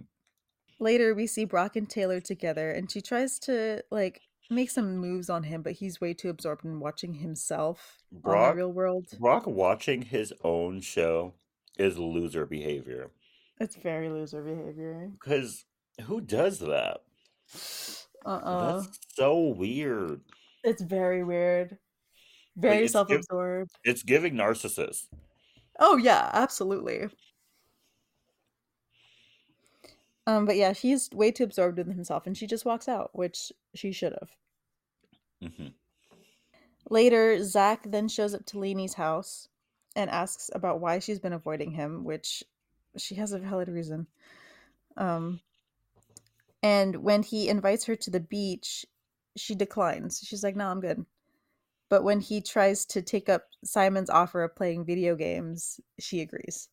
Later, we see Brock and Taylor together, and she tries to like make some moves on him, but he's way too absorbed in watching himself on the Brock real world. Brock watching his own show is loser behavior. It's very loser behavior. Because who does that? Uh uh That's so weird. It's very weird. Very it's self absorbed. it's giving narcissist. Oh, yeah, absolutely. Um, but yeah, he's way too absorbed in himself, and she just walks out, which she should have. hmm Later, Zach then shows up to Laney's house and asks about why she's been avoiding him, which she has a valid reason. Um, and when he invites her to the beach, she declines. She's like, "No, I'm good." But when he tries to take up Simon's offer of playing video games, she agrees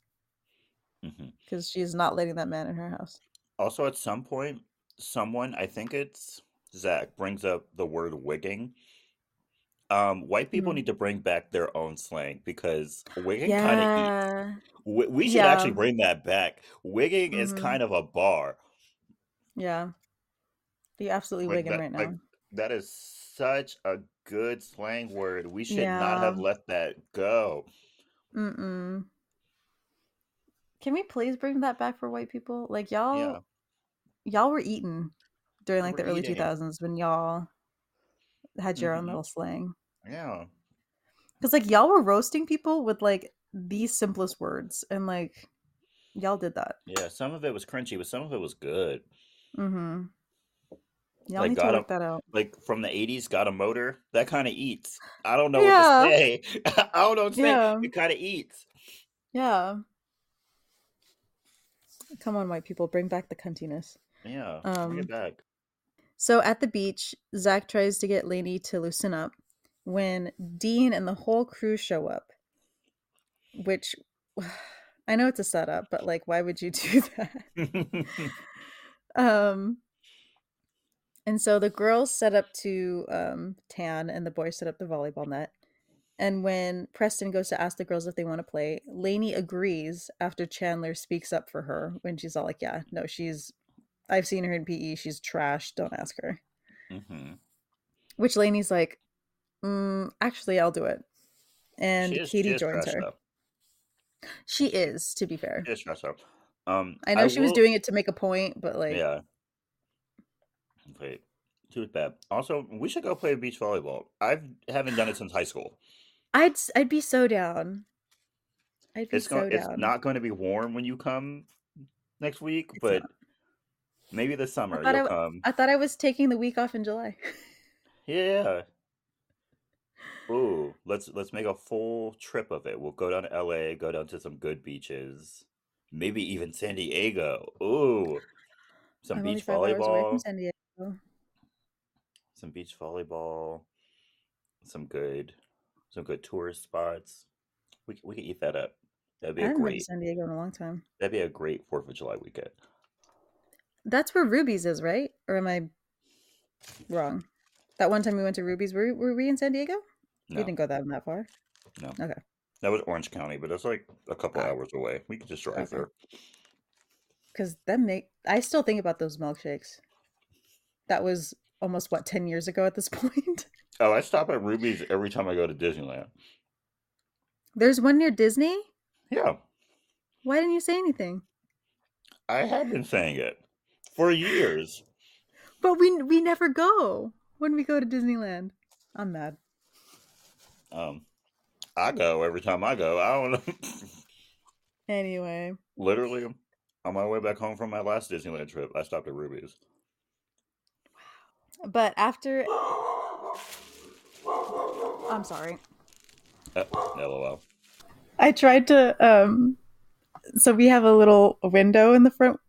hmm because she is not letting that man in her house. Also, at some point, someone, I think it's Zach, brings up the word wigging. Um, white people Mm. need to bring back their own slang because wigging kind of We, we should actually bring that back. Wigging is hmm kind of a bar. Yeah. You absolutely Like wigging that, right like now. that is such a good slang word. We should not have let that go. Mm-mm. Can we please bring that back for white people? Like y'all Yeah, y'all were eating during like the early 2000s when y'all had your own hmm little slang. Yeah. Cuz like y'all were roasting people with like the simplest words and like y'all did that. Yeah, some of it was crunchy, but some of it was good. Mm Mhm. Y'all Like need to got a work that out. like from the 80s, got a motor. That kind of eats. I don't know what to say. I don't know what to say. Yeah. It kind of eats. Yeah. Come on white people, bring back the cuntiness. Yeah, bring Um it back. So at the beach, Zach tries to get Laney to loosen up when Dean and the whole crew show up, which I know it's a setup, but like, why would you do that? Um, and so the girls set up to um, tan, and the boys set up the volleyball net. And when Preston goes to ask the girls if they want to play, Laney agrees after Chandler speaks up for her when she's all like, Yeah, no, she's, I've seen her in PE. She's trash. Don't ask her. hmm Which Laney's like, mm, Actually, I'll do it. And is. Katie joins her. though. She is, to be fair. She is though. Um, I know I she was doing it to make a point, but like, Yeah. Wait. She was bad. Also, we should go play beach volleyball. I haven't done it since high school. I'd I'd be so down. I'd be It's so going. It's not going to be warm when you come next week, It's but not. maybe this I summer thought I, you'll w- come. I thought I was taking the week off in July. Yeah. Ooh, let's let's make a full trip of it. We'll go down to LA, go down to some good beaches, maybe even San Diego. Ooh, some I'm beach five hours away from volleyball, San Diego. some beach volleyball, some good some good tourist spots. We we could eat that up. That'd I be a haven't been to great San Diego in a long time. that'd be a great Fourth of July weekend. That's where Ruby's is, right? Or am I wrong? That one time we went to Ruby's, were, were we in San Diego? We No, didn't go that that far. no, Okay. that was Orange County, but that's like a couple Ah, hours away. We could just drive okay. there. Because that make I still think about those milkshakes. That was almost what ten years ago at this point. Oh, I stop at Ruby's every time I go to Disneyland. There's one near Disney. Yeah, Why didn't you say anything? I have been saying it for years. But we we never go when we go to Disneyland. I'm mad. Um, I go every time I go. I don't know. Anyway, Literally, on my way back home from my last Disneyland trip, I stopped at Ruby's. But after I'm sorry. Uh, LOL. I tried to um so we have a little window in the front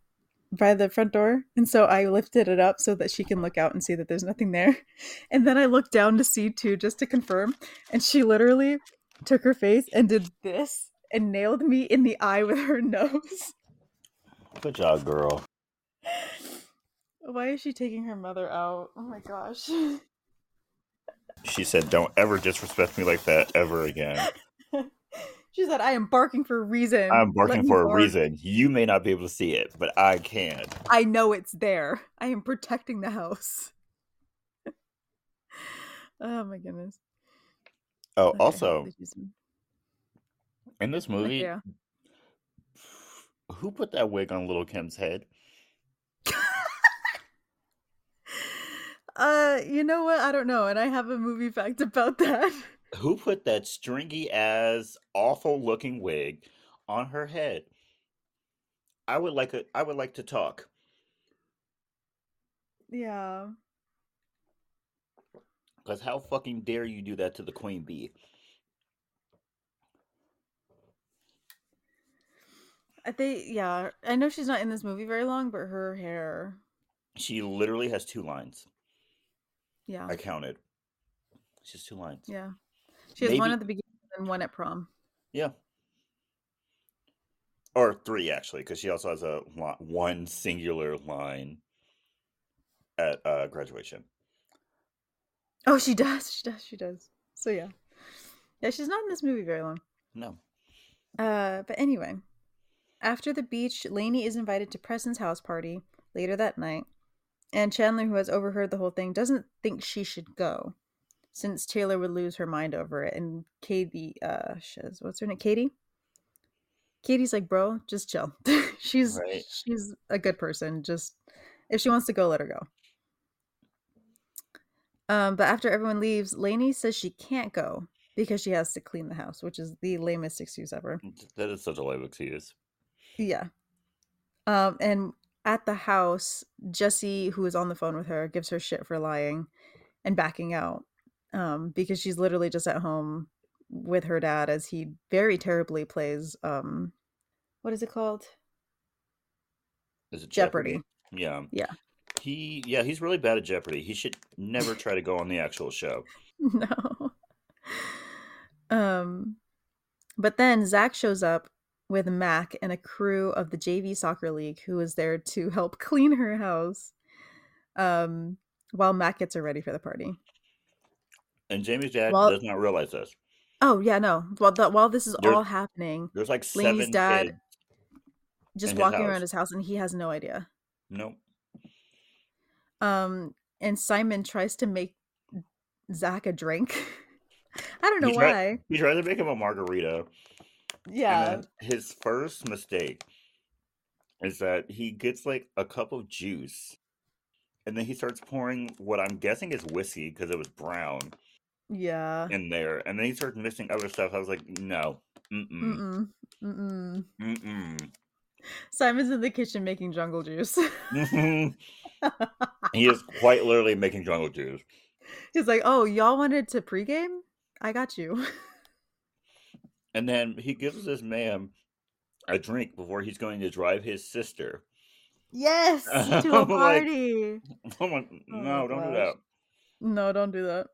by the front door and so I lifted it up so that she can look out and see that there's nothing there. And then I looked down to see too just to confirm and she literally took her face and did this and nailed me in the eye with her nose. Good job, girl. Why is she taking her mother out? Oh my gosh. She said, "Don't ever disrespect me like that ever again. she said I am barking for a reason. I'm barking me for a bark. reason. You may not be able to see it, but I can." I know it's there. I am protecting the house. oh my goodness. Oh, Okay, also in this movie, yeah. who put that wig on Lil' Kim's head? Uh, you know what? I don't know, and I have a movie fact about that. Who put that stringy ass, awful looking wig on her head? I would like a, I would like to talk. Yeah. Because how fucking dare you do that to the queen bee? I think yeah. I know she's not in this movie very long, but her hair. She literally has two lines. Yeah. I counted. It's just two lines. Yeah. She has one at the beginning and one at prom. Yeah. Or three actually, because she also has a one singular line at uh, graduation. Oh, she does. She does. She does. So yeah. Yeah, she's not in this movie very long. No. Uh, but anyway, after the beach, Laney is invited to Preston's house party later that night, and Chandler, who has overheard the whole thing, doesn't think she should go, since Taylor would lose her mind over it. And Katie, uh, says, what's her name? Katie. Katie's like, bro, just chill. she's Right. she's a good person. Just if she wants to go, let her go. Um, but after everyone leaves, Laney says she can't go because she has to clean the house, which is the lamest excuse ever. That is such a lame excuse. Yeah. Um, and at the house, Jesse, who is on the phone with her, gives her shit for lying and backing out. Um, because she's literally just at home with her dad as he very terribly plays um what is it called? Is it Jeopardy. Yeah. Yeah. He yeah, he's really bad at Jeopardy. He should never try to go on the actual show. no. Um but then Zach shows up with Mac and a crew of the JV soccer league who is there to help clean her house. Um while Mac gets her ready for the party. And Jamie's dad Well- does not realize this. Oh yeah, no. While the, while this is There- all happening, There's like Laney's dad- kids. just walking house. around his house and he has no idea. Nope. Um and Simon tries to make Zach a drink. I don't know He tried- why. He tried to make him a margarita. Yeah. His first mistake is that he gets like a cup of juice and then he starts pouring what I'm guessing is whiskey because it was brown Yeah. in there. And then he starts mixing other stuff. I was like, no. Mm-mm. Mm-mm. Mm-mm. Mm-mm. Simon's in the kitchen making jungle juice. He is quite literally making jungle juice. He's like, "Oh, y'all wanted to pregame? I got you." And then he gives this man a drink before he's going to drive his sister. Yes, to a like, party. Like, Oh no, my don't do that. No, don't do that.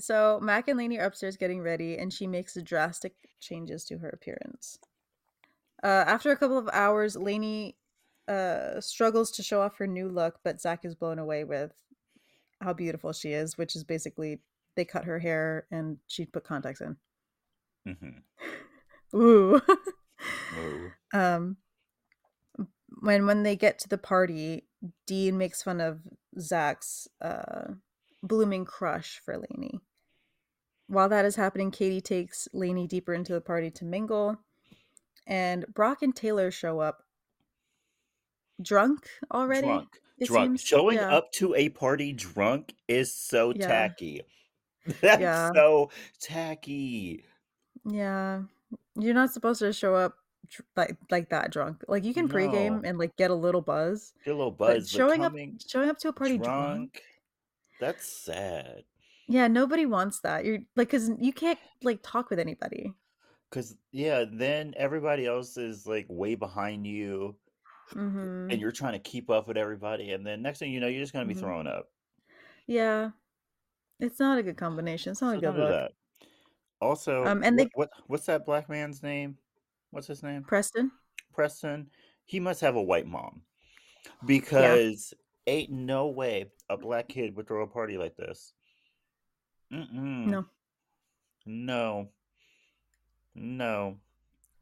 So Mac and Laney are upstairs getting ready, and she makes drastic changes to her appearance. Uh, after a couple of hours, Laney uh, struggles to show off her new look, but Zach is blown away with how beautiful she is, which is basically they cut her hair and she put contacts in. hmm Ooh. Oh. um when when they get to the party dean makes fun of zach's uh blooming crush for Laney. while that is happening katie takes Laney deeper into the party to mingle and brock and taylor show up drunk already Drunk. drunk. seems. Showing Yeah. up to a party drunk is so Yeah. tacky. That's Yeah. so tacky. yeah you're not supposed to show up like like that drunk like you can pregame No. and like get a little buzz Get a little buzz, but showing up showing up to a party drunk, drunk That's sad. Yeah, nobody wants that. You're like, cause you can't like talk with anybody. Cause yeah, then everybody else is like way behind you, hmm and you're trying to keep up with everybody, and then next thing you know, you're just gonna be Mhm. throwing up. Yeah, it's not a good combination. It's not So a good look. that. Also, Um, and they- what what's that black man's name? What's his name? Preston. Preston. He must have a white mom, because ain't no way a black kid would throw a party like this. Mm-mm. No, No. No.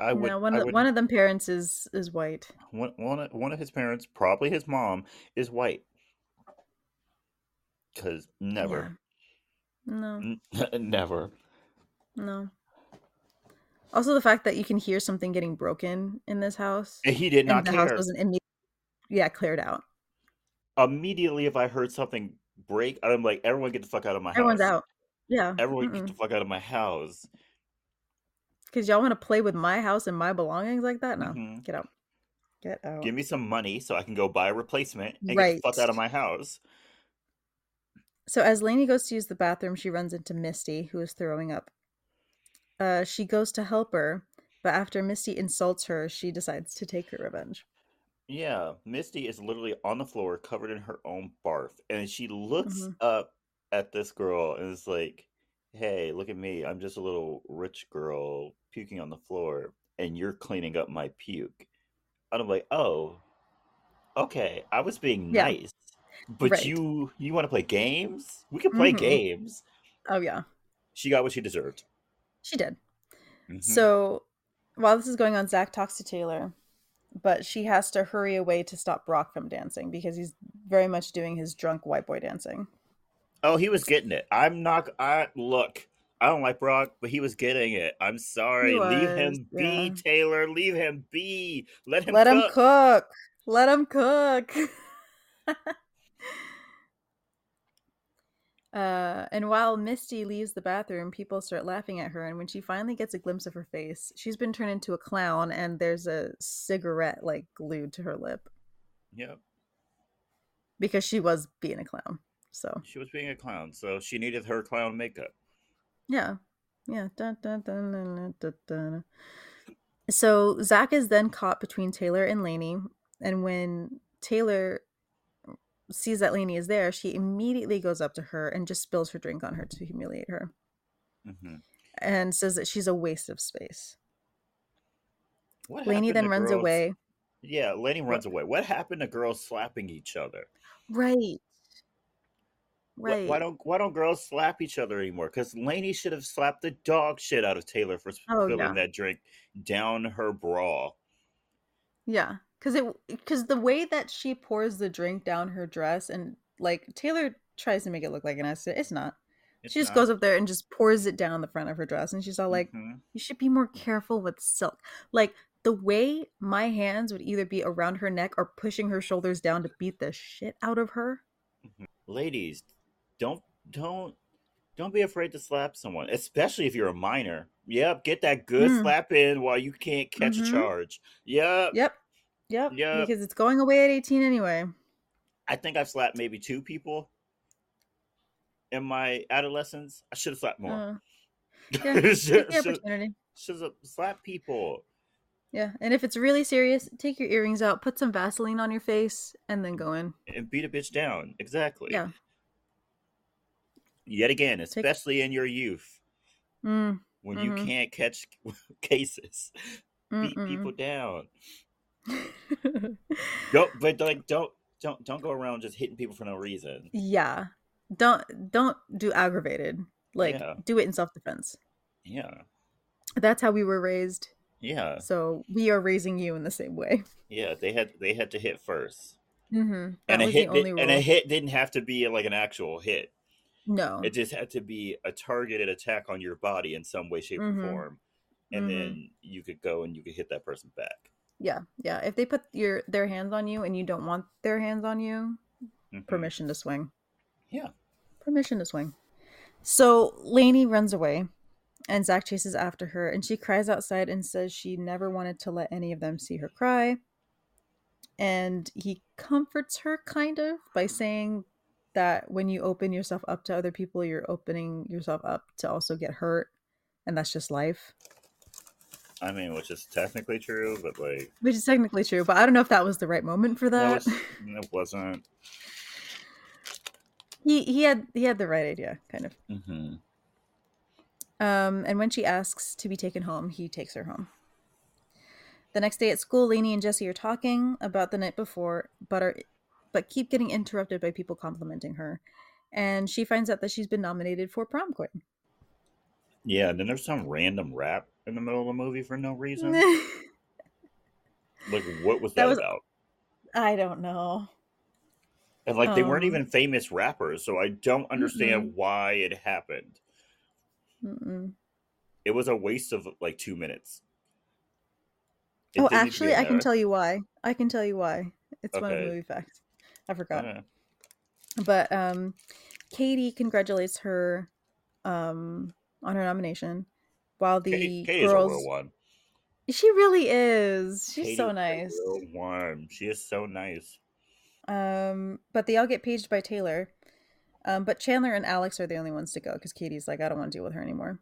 I would. no. One of would one of them parents is is white. one, one, of, one of his parents, probably his mom, is white. Because never, Yeah. No, never. no. Also, the fact that you can hear something getting broken in this house, he did not the house care. wasn't immediately, yeah, cleared out. Immediately, if I heard something break, I'm like, everyone get the fuck out of my Everyone's house. Everyone's out. Yeah, Everyone get the fuck out of my house. because y'all want to play with my house and my belongings like that. No, Mhm. get out. Get out. Give me some money so I can go buy a replacement and get the fuck out of my house. So as Laney goes to use the bathroom, she runs into Misty, who is throwing up. Uh, she goes to help her, but after Misty insults her, she decides to take her revenge. Yeah, Misty is literally on the floor, covered in her own barf, and she looks Mhm. up at this girl and is like, "Hey, look at me! I'm just a little rich girl puking on the floor, and you're cleaning up my puke." And I'm like, "Oh, okay. I was being Yeah. nice, but Right. you you want to play games? We can play Mhm. games." Oh yeah, She got what she deserved. she did. Mhm. So while this is going on, Zach talks to Taylor, but she has to hurry away to stop Brock from dancing because he's very much doing his drunk white boy dancing. Oh, he was getting it. I'm not. I look. I don't like Brock, but he was getting it. I'm sorry. Leave him be. Taylor. Leave him be. Let him Let cook. him cook. Let him cook. uh, and while Misty leaves the bathroom, people start laughing at her. And when she finally gets a glimpse of her face, she's been turned into a clown, and there's a cigarette like glued to her lip Yep. because she was being a clown. So She was being a clown, so she needed her clown makeup. yeah, yeah. Dun, dun, dun, dun, dun, dun, dun. So Zach is then caught between Taylor and Laney, and when Taylor sees that Laney is there, she immediately goes up to her and just spills her drink on her to humiliate her, hmm and says that she's a waste of space. What Laney then runs girls- away. Yeah, Laney runs away. What happened to girls slapping each other? Right. Right. Why don't Why don't girls slap each other anymore? Because Laney should have slapped the dog shit out of Taylor for Oh, spilling yeah. that drink down her bra. Yeah, because it because the way that she pours the drink down her dress and like Taylor tries to make it look like an accident, it's not. It's she just not- goes up there and just pours it down the front of her dress, and she's all like, Mhm. "You should be more careful with silk." Like the way my hands would either be around her neck or pushing her shoulders down to beat the shit out of her. ladies don't don't don't be afraid to slap someone especially if you're a minor yep get that good Mm. slap in while you can't catch Mhm. a charge yep Yep, yep, Yep. because it's going away at eighteen anyway. i think i've slapped maybe two people in my adolescence i should have slapped more Uh, yeah, take should the opportunity. have slapped people Yeah, and if it's really serious, take your earrings out, put some Vaseline on your face, and then go in. and beat a bitch down exactly Yeah. yet again especially in your youth Mm, when Mhm. you can't catch cases beat mm-mm. people down Don't, but like, don't, don't, don't go around just hitting people for no reason. yeah, don't don't do aggravated. Like Yeah. do it in self defense. Yeah, That's how we were raised. yeah, So we are raising you in the same way. yeah. They had, they had to hit first, Mm-hmm. And a hit, did, and a hit didn't have to be like an actual hit. no. It just had to be a targeted attack on your body in some way, shape, Mhm. or form, and Mhm. then you could go and you could hit that person back. Yeah, yeah. If they put your their hands on you and you don't want their hands on you, Mhm. permission to swing. Yeah. Permission to swing. So Laney runs away and Zach chases after her and she cries outside and says she never wanted to let any of them see her cry. And he comforts her kind of by saying that when you open yourself up to other people, you're opening yourself up to also get hurt. And that's just life. I mean, which is technically true, but like, Which is technically true, but I don't know if that was the right moment for no, that. it's- it wasn't. he he had he had the right idea, kind of. hmm Um, and when she asks to be taken home, he takes her home. The next day at school, Laney and Jesse are talking about the night before, but are but keep getting interrupted by people complimenting her. And she finds out that she's been nominated for prom queen. Yeah, and then there's some random rap in the middle of the movie for no reason. like, what was That that, was- about? I don't know. And like they weren't Um, even famous rappers, so I don't understand why it happened. Mm-mm. It was a waste of like two minutes. It Oh, didn't need to be actually, I can tell you why. I can tell you why. It's one of the Okay. movie facts. I forgot. Okay. but um katie congratulates her um on her nomination while the Katie, Katie's a girls one. she really is she's so nice one. She is so nice. um but they all get paged by taylor Um, but Chandler and Alex are the only ones to go because Katie's like, I don't want to deal with her anymore.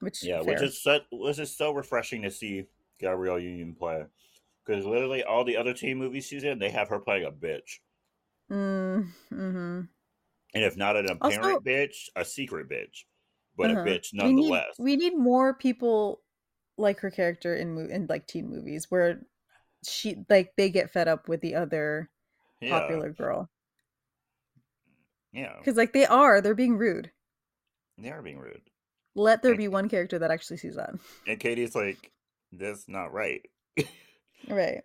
Which Yeah, fair. which is so, which is so refreshing to see Gabrielle Union play. Because literally all the other teen movies she's in, they have her playing a bitch. Mm, hmm And if not an Also- apparent bitch, a secret bitch. But Uh-huh. a bitch We need, nonetheless. we need more people like her character in in like teen movies where she like they get fed up with the other yeah. popular girl Yeah. because like they are they're being rude. They are being rude. Let there And- be one character that actually sees that. And Katie's like, that's not right. Right.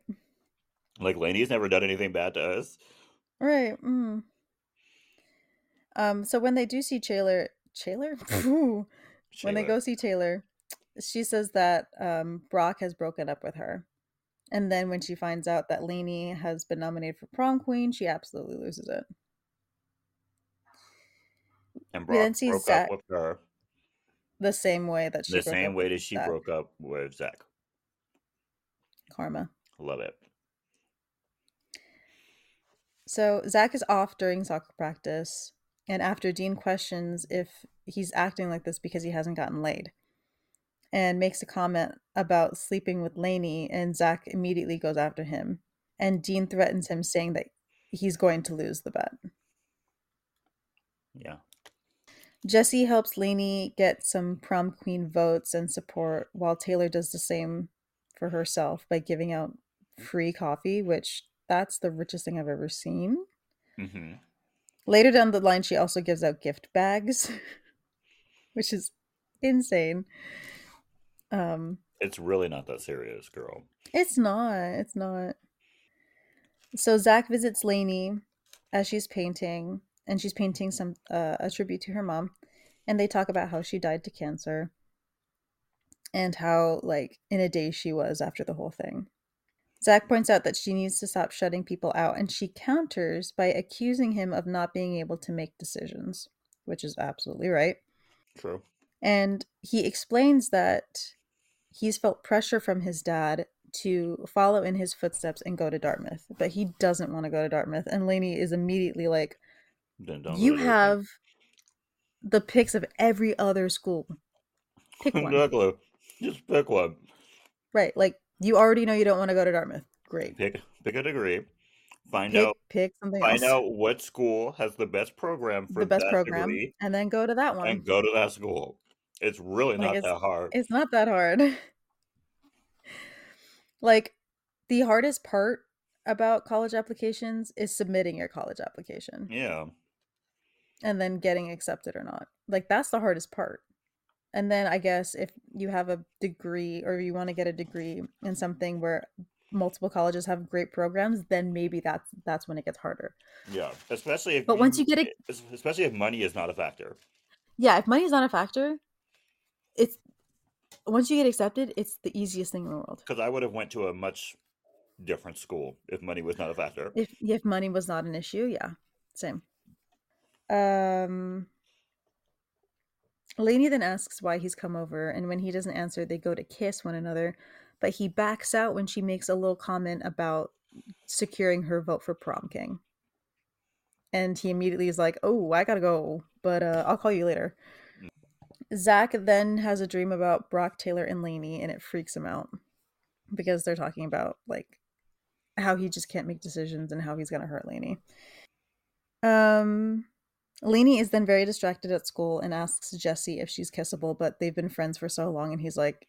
Like Laney's never done anything bad to us. Right. Mm. Um. So when they do see Taylor, Taylor, when they go see Taylor, she says that um, Brock has broken up with her, and then when she finds out that Laney has been nominated for prom queen, she absolutely loses it. and we then Brock broke Zach up with her The same way that she the same way that she Zach. broke up with Zach. Karma. Love it. So Zach is off during soccer practice, and after Dean questions if he's acting like this because he hasn't gotten laid, and makes a comment about sleeping with Laney, and Zach immediately goes after him, and Dean threatens him, saying that he's going to lose the bet. Yeah. Jesse helps Laney get some prom queen votes and support, while Taylor does the same for herself by giving out free coffee, which that's the richest thing I've ever seen. hmm Later down the line, she also gives out gift bags, which is insane. Um, It's really not that serious, girl. it's not. It's not. So Zach visits Laney as she's painting, and she's painting some uh, a tribute to her mom, and they talk about how she died to cancer, and how like in a day she was after the whole thing. Zach points out that she needs to stop shutting people out, and she counters by accusing him of not being able to make decisions, which is absolutely right. True. And he explains that he's felt pressure from his dad to follow in his footsteps and go to Dartmouth, but he doesn't want to go to Dartmouth. And Laney is immediately like, Then don't You have the picks of every other school. Pick one. Exactly. Just pick one. right. Like, you already know you don't want to go to Dartmouth. Great. Pick pick a degree. Find Pick, out pick something find else. out what school has the best program for the best that program. degree And then go to that one. and go to that school. It's really Like, not it's- that hard. It's not that hard. like the hardest part about college applications is submitting your college application Yeah. and then getting accepted or not. Like that's the hardest part. And then I guess if you have a degree or you want to get a degree in something where multiple colleges have great programs, then maybe that's that's when it gets harder. Yeah. Especially if But once you get it- especially if money is not a factor. Yeah, if money is not a factor, it's once you get accepted, it's the easiest thing in the world. Because I would have went to a much different school if money was not a factor. If if money was not an issue, yeah, same. Um, Laney then asks why he's come over, and when he doesn't answer, they go to kiss one another. But he backs out when she makes a little comment about securing her vote for prom king, and he immediately is like, "Oh, I gotta go, but uh, I'll call you later." Zach then has a dream about Brock Taylor and Laney, and it freaks him out because they're talking about like how he just can't make decisions and how he's gonna hurt Laney. Um, Laney is then very distracted at school and asks Jesse if she's kissable, but they've been friends for so long, and he's like,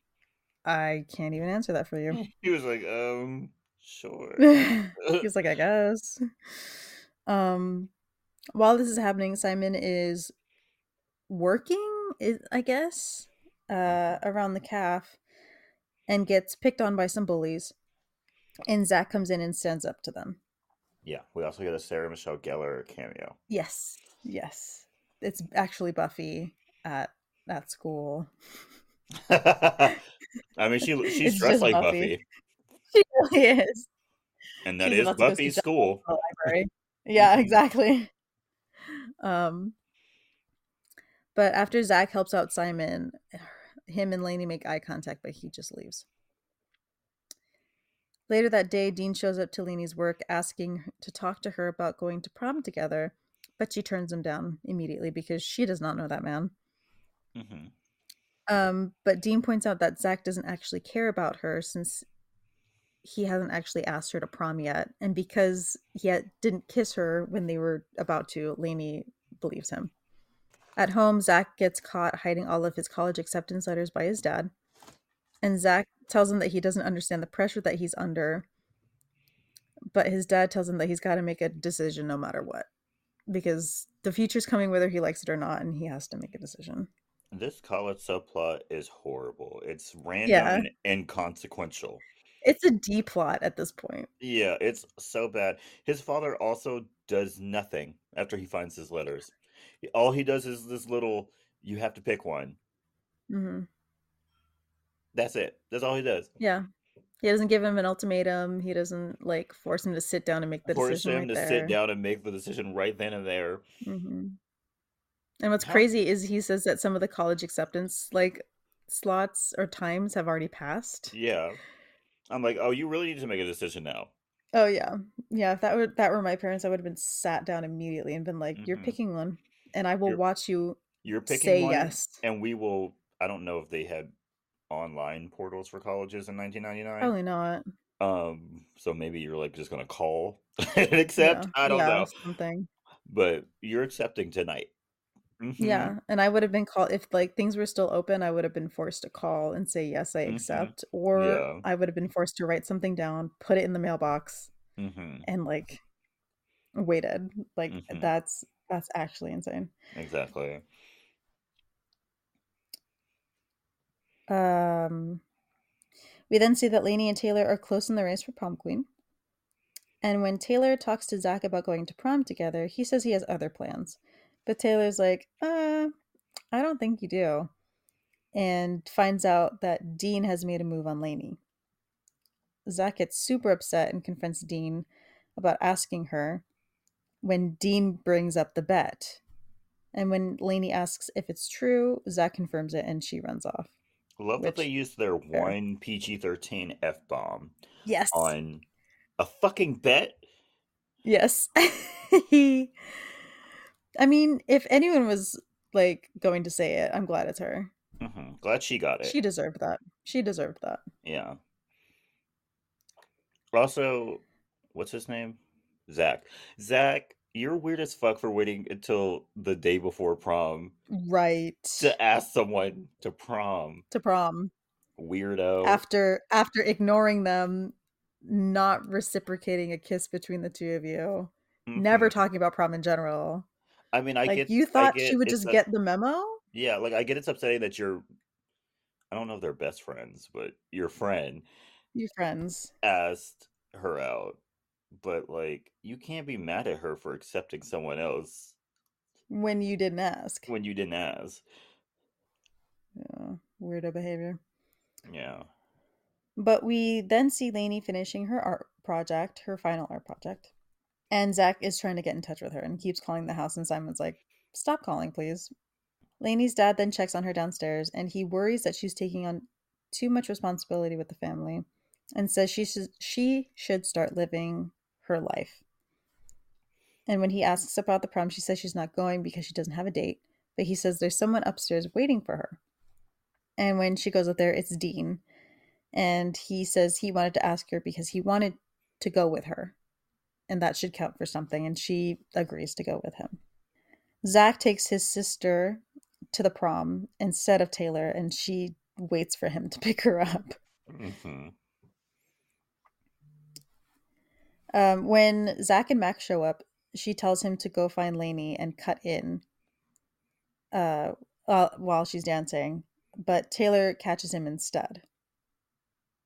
"I can't even answer that for you." He was like, um, sure. he's like, "I guess." Um, while this is happening, Simon is working, is I guess, uh, around the calf, and gets picked on by some bullies. And Zach comes in and stands up to them. yeah. We also get a Sarah Michelle Gellar cameo. Yes, yes. It's actually Buffy at at school. I mean, she she's It's dressed like Buffy. Buffy, She really is. and that She's is about to go see Buffy's school. Library. Yeah, Mhm. exactly. Um, but after Zach helps out Simon, him and Laney make eye contact, but he just leaves. Later that day, Dean shows up to Laney's work asking to talk to her about going to prom together, but she turns him down immediately because she does not know that man. hmm Um, but Dean points out that Zach doesn't actually care about her since he hasn't actually asked her to prom yet, and because he didn't kiss her when they were about to, Laney believes him. At home, Zach gets caught hiding all of his college acceptance letters by his dad, and Zach tells him that he doesn't understand the pressure that he's under, but his dad tells him that he's got to make a decision no matter what, because the future's coming whether he likes it or not, and he has to make a decision. This college subplot is horrible. It's random Yeah. and inconsequential. It's a D plot at this point. Yeah, it's so bad. His father also does nothing after he finds his letters. All he does is this little, you have to pick one. hmm That's it. That's all he does. Yeah. He doesn't give him an ultimatum. He doesn't like force him to sit down and make the Force decision him right to there. sit down and make the decision right then and there. hmm And what's How- crazy is he says that some of the college acceptance like slots or times have already passed. Yeah. I'm like, oh, you really need to make a decision now. Oh yeah, yeah. If that were that were my parents, I would have been sat down immediately and been like, "You're Mhm. picking one, and I will You're- watch you You're picking say one, yes." and we will. I don't know if they had online portals for colleges in 1999. Probably not. Um, so maybe you're like just gonna call and accept. Yeah, I don't yeah, know, something. but you're accepting tonight. Mhm. Yeah, and I would have been called if like things were still open. I would have been forced to call and say yes, I Mhm. accept, or Yeah. I would have been forced to write something down, put it in the mailbox, Mhm. and like waited. Like Mhm. that's that's actually insane. Exactly. Um, we then see that Laney and Taylor are close in the race for prom queen. And when Taylor talks to Zach about going to prom together, he says he has other plans. But Taylor's like, uh, I don't think you do. And finds out that Dean has made a move on Laney. Zach gets super upset and confronts Dean about asking her when Dean brings up the bet. And when Laney asks if it's true, Zach confirms it and she runs off. Love that they used their one PG-13 f bomb Yes. on a fucking bet. Yes. he I mean, if anyone was like going to say it, I'm glad it's her. hmm Glad she got it. She deserved that. She deserved that. Yeah. Also, what's his name? Zach. Zach, you're weird as fuck for waiting until the day before prom Right. to ask someone to prom. To prom. Weirdo. After after ignoring them, not reciprocating a kiss between the two of you. Never Mhm. talking about prom in general. I mean, I like get. you thought get she would just up- get the memo? Yeah, like I get it's upsetting that you're. I don't know if they're best friends, but your friend your friends. asked her out, but like you can't be mad at her for accepting someone else When you didn't ask. when you didn't ask. Yeah. Weirdo behavior. Yeah. But we then see Laney finishing her art project, her final art project. And Zach is trying to get in touch with her and keeps calling the house, and Simon's like, Stop calling, please. Laney's dad then checks on her downstairs, and he worries that she's taking on too much responsibility with the family and says she should, she should start living her life. And when he asks about the prom, she says she's not going because she doesn't have a date, but he says there's someone upstairs waiting for her. And when she goes up there, it's Dean. And he says he wanted to ask her because he wanted to go with her. And that should count for something. And she agrees to go with him. Zach takes his sister to the prom instead of taylor and she waits for him to pick her up. Hmm um, when zach and max show up she tells him to go find Laney and cut in uh, uh, while she's dancing but taylor catches him instead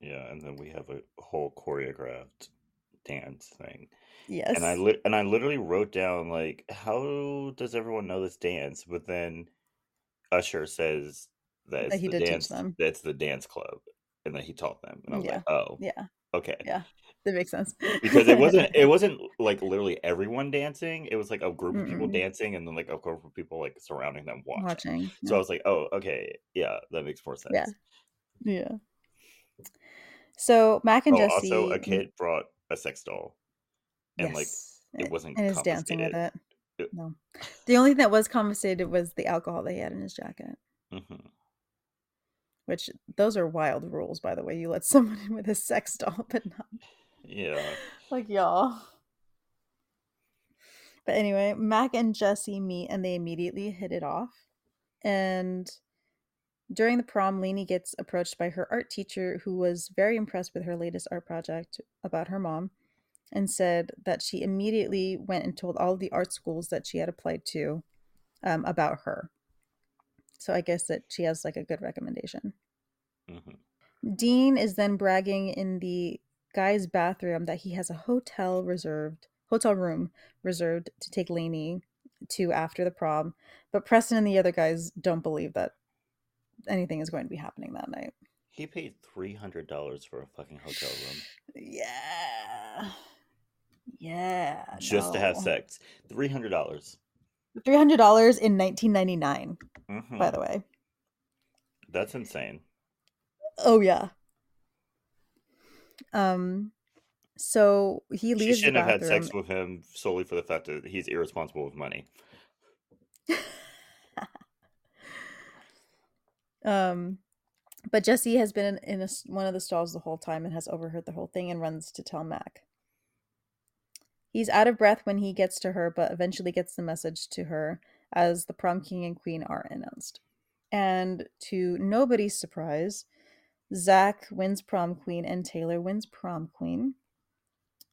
Yeah, and then we have a whole choreographed dance thing. yes And I li- and I literally wrote down like, how does everyone know this dance? But then Usher says that That he did teach dance. them. That's the dance club, and that he taught them. And I was Yeah. like, oh, yeah okay. yeah that makes sense Because it wasn't it wasn't like literally everyone dancing. It was like a group of people dancing, and then like a group of people like surrounding them watching. watching So I was like, oh, okay, yeah, that makes more sense. Yeah. Yeah. So Mac and Oh, Jesse. also, a kid brought a sex doll, and like it wasn't and is dancing with it. No. The only thing that was confiscated was the alcohol that he had in his jacket. hmm Which those are wild rules, by the way. You let someone in with a sex doll, but not Yeah. like y'all. But anyway, Mac and Jesse meet and they immediately hit it off. And during the prom, Laney gets approached by her art teacher, who was very impressed with her latest art project about her mom, and said that she immediately went and told all the art schools that she had applied to um, about her. So I guess that she has like a good recommendation. hmm Dean is then bragging in the guy's bathroom that he has a hotel reserved hotel room reserved to take Laney to after the prom. But Preston and the other guys don't believe that anything is going to be happening that night. He paid three hundred dollars for a fucking hotel room Yeah. Yeah. just to have sex. Three hundred dollars. $300 in 1999, hmm by the way. That's insane. Oh yeah. Um so he She leaves the shouldn't have had sex with him solely for the fact that he's irresponsible with money. Um, but Jesse has been in, a one of the stalls the whole time and has overheard the whole thing and runs to tell Mac. He's out of breath when he gets to her, but eventually gets the message to her as the prom king and queen are announced. And to nobody's surprise, Zach wins prom queen and Taylor wins prom queen.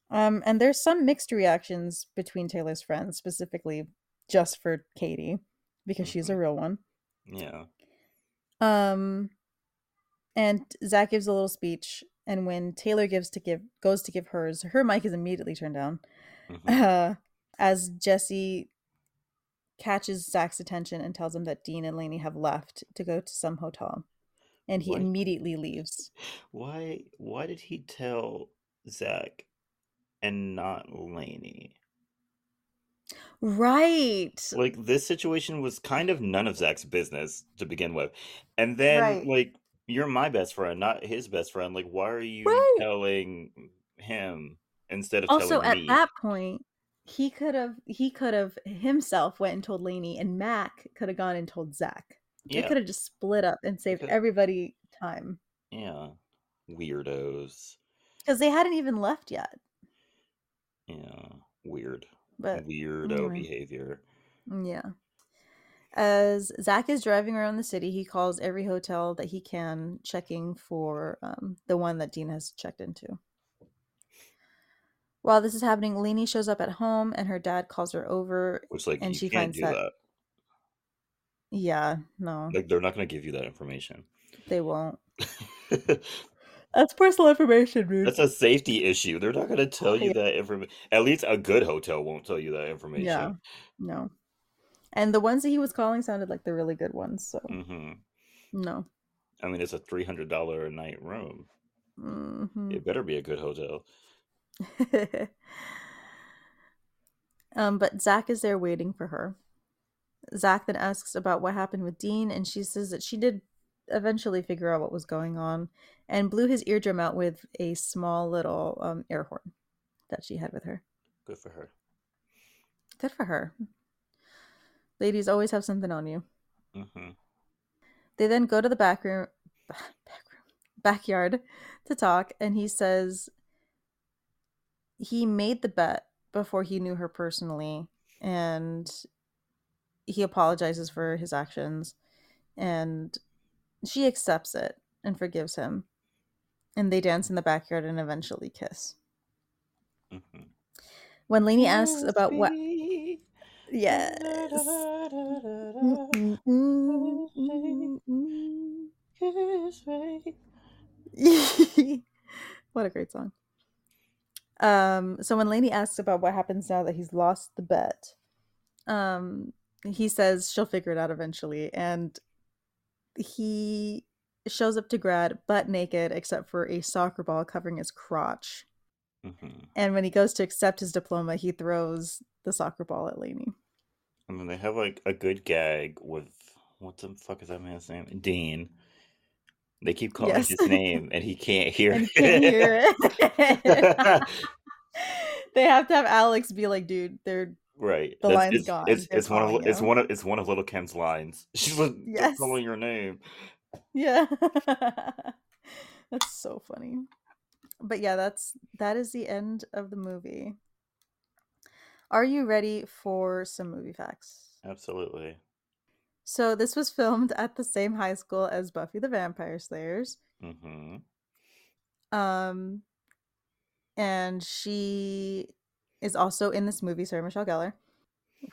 Um, and there's some mixed reactions between Taylor's friends, specifically just for Katie, because she's a Mhm. real one. Yeah. Um, and Zach gives a little speech, and when Taylor gives to give goes to give hers, her mic is immediately turned down. Mhm. Uh, as Jesse catches Zach's attention and tells him that Dean and Laney have left to go to some hotel, and he What? immediately leaves. Why? Why did he tell Zach and not Laney? Right. Like this situation was kind of none of Zach's business to begin with, and then Right. like you're my best friend, not his best friend. Like, why are you Right. telling him instead of Also, at me? that point, he could have he could have himself went and told Laney, and Mac could have gone and told Zach. They could have just split up and saved everybody time yeah, weirdos. because they hadn't even left yet. Yeah, weird, But weirdo anyway, behavior. yeah. As Zach is driving around the city, he calls every hotel that he can, checking for um, the one that Dean has checked into. While this is happening, Laney shows up at home and her dad calls her over Which like and you she can't finds do that, that. yeah, no, Like they're not gonna give you that information. they won't. That's personal information, dude. That's a safety issue. They're not gonna tell you that information. At least a good hotel won't tell you that information. Yeah, no. And the ones that he was calling sounded like the really good ones, so hmm no. I mean, it's a three hundred dollar a night room. hmm It better be a good hotel. um, but Zach is there waiting for her. Zach then asks about what happened with Dean, and she says that she did eventually figure out what was going on and blew his eardrum out with a small little um, air horn that she had with her. Good for her. Good for her. Ladies always have something on you. hmm They then go to the back room, back room, backyard to talk, and he says he made the bet before he knew her personally, and he apologizes for his actions, and she accepts it and forgives him, and they dance in the backyard and eventually kiss. hmm When Laney asks about what, yes. Kiss me. what a great song. Um, so when Laney asks about what happens now that he's lost the bet, um, he says she'll figure it out eventually, and he shows up to grad butt naked except for a soccer ball covering his crotch. hmm And when he goes to accept his diploma, he throws the soccer ball at Laney. And then they have like a good gag with what the fuck is that man's name? Dean. They keep calling Yes. his name and he can't hear and he can't hear it. it. they have to have Alex be like, dude, they're Right. The That's line's it's gone. it's it's one of calling it's one of it's one of Lil' Kim's lines. She's like, Yes. calling your name." Yeah. that's so funny. But yeah, that's that is the end of the movie. Are you ready for some movie facts? Absolutely. So this was filmed at the same high school as Buffy the Vampire Slayers. Mm-hmm. Um and she is also in this movie, Sarah Michelle Gellar,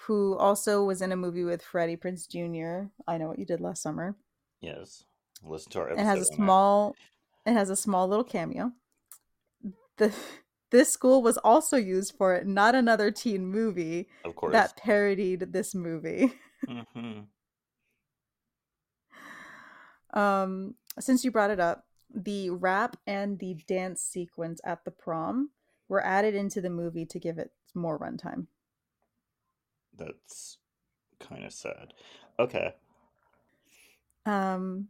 who also was in a movie with Freddie Prinze Jr. I know what you did last summer. Yes. Listen to our It has a small it has a small little cameo. The this school was also used for not another teen movie of course. that parodied this movie. hmm Um since you brought it up, the rap and the dance sequence at the prom were added into the movie to give it more runtime. That's kind of sad. Okay. Um,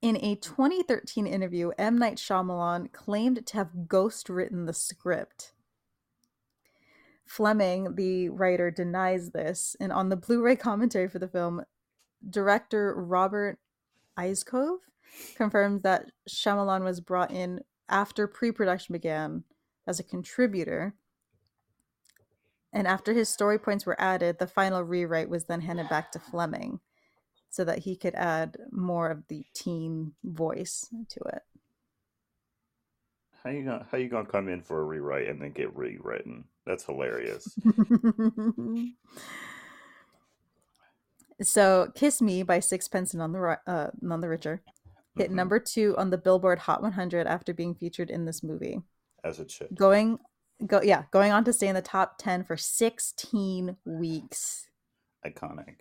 in a 2013 interview, M. Night Shyamalan claimed to have ghost written the script. Fleming, the writer, denies this, and on the Blu ray commentary for the film, director Robert Iscove confirms that Shyamalan was brought in after pre production began as a contributor. And after his story points were added, the final rewrite was then handed back to Fleming so that he could add more of the teen voice to it. How you gonna how you gonna come in for a rewrite and then get rewritten? That's hilarious. so, "Kiss Me" by Sixpence None the uh, None the Richer hit Mhm. number two on the Billboard Hot 100 after being featured in this movie. As it should. Going, go yeah, going on to stay in the top 10 for 16 weeks. Iconic.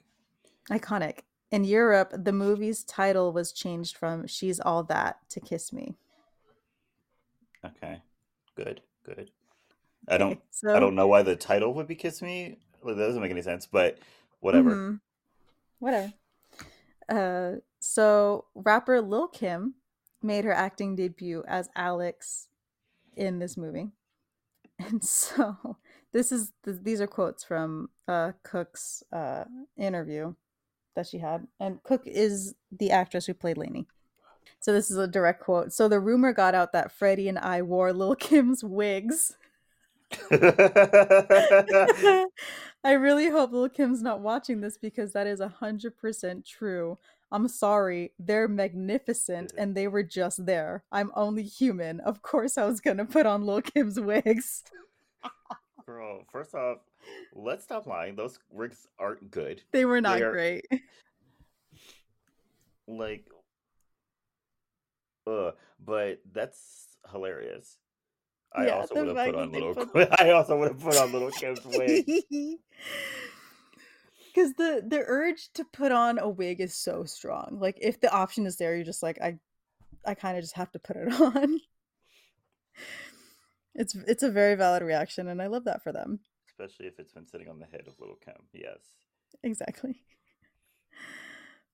Iconic. In Europe, the movie's title was changed from "She's All That" to "Kiss Me." Okay. Good. Good. I don't Okay, so I don't know why the title would be Kiss Me. Like, that doesn't make any sense, but whatever. Mhm. Whatever. Uh, so rapper Lil Kim made her acting debut as Alex in this movie, and so this is th- these are quotes from uh, Cook's uh, interview that she had, and Cook is the actress who played Laney. So this is a direct quote. So the rumor got out that Freddie and I wore Lil Kim's wigs. I really hope Lil Kim's not watching this because that is a hundred percent true. I'm sorry, they're magnificent and they were just there. I'm only human. Of course I was gonna put on Lil Kim's wigs. Girl, first off, let's stop lying. Those wigs aren't good. They were not They are- great. Like, uh, but that's hilarious. I Yeah, also would have put on little. put- I also would have put on Lil' Kim's wig. Because the the urge to put on a wig is so strong. Like if the option is there, you're just like I, I kind of just have to put it on. It's it's a very valid reaction, and I love that for them. Especially if it's been sitting on the head of little Kim. Yes. Exactly.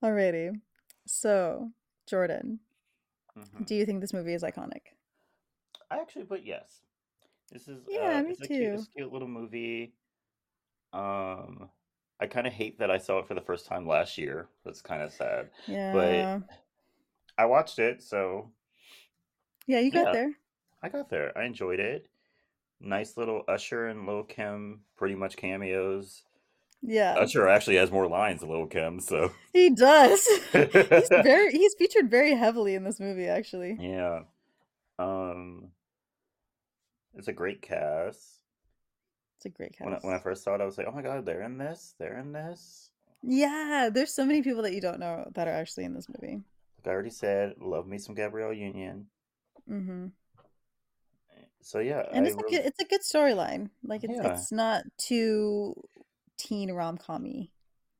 Alrighty. So, Jordan, Mhm. do you think this movie is iconic? I actually put yes. This is Yeah, uh, me it's a cute, it's too. a cute little movie. Um, I kind of hate that I saw it for the first time last year. That's kind of sad. Yeah. But I watched it, so yeah, you got yeah. there. I got there. I enjoyed it. Nice little Usher and Lil Kim, pretty much cameos. Yeah. Usher actually has more lines than Lil Kim, so He does. he's very he's featured very heavily in this movie actually. yeah. Um, it's a great cast. It's a great When I, cast. when I first saw it, I was like, "Oh my god, they're in this! They're in this!" Yeah, there's so many people that you don't know that are actually in this movie. Like I already said, love me some Gabrielle Union. Mm hmm So yeah, And I it's a good it's a good storyline. Like it's Yeah. it's not too teen rom commy.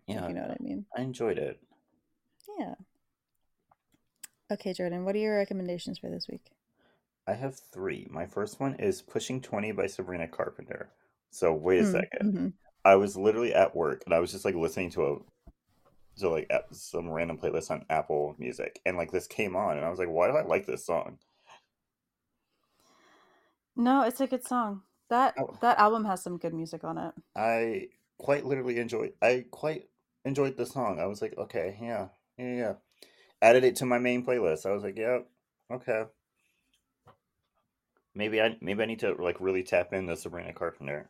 yeah, If you know what I mean. I enjoyed it. Yeah. Okay, Jordan, what are your recommendations for this week? I have three. My first one is Pushing 20 by Sabrina Carpenter. So wait a Mm, second. mhm. I was literally at work and I was just like listening to a to like some random playlist on Apple Music and like this came on and I was like, why do I like this song? No, it's a good song. That Oh. that album has some good music on it. I quite literally enjoyed. I quite enjoyed the song. I was like, okay, yeah, yeah, yeah. Added it to my main playlist. I was like, yep, okay. Maybe I maybe I need to like really tap into Sabrina Carpenter.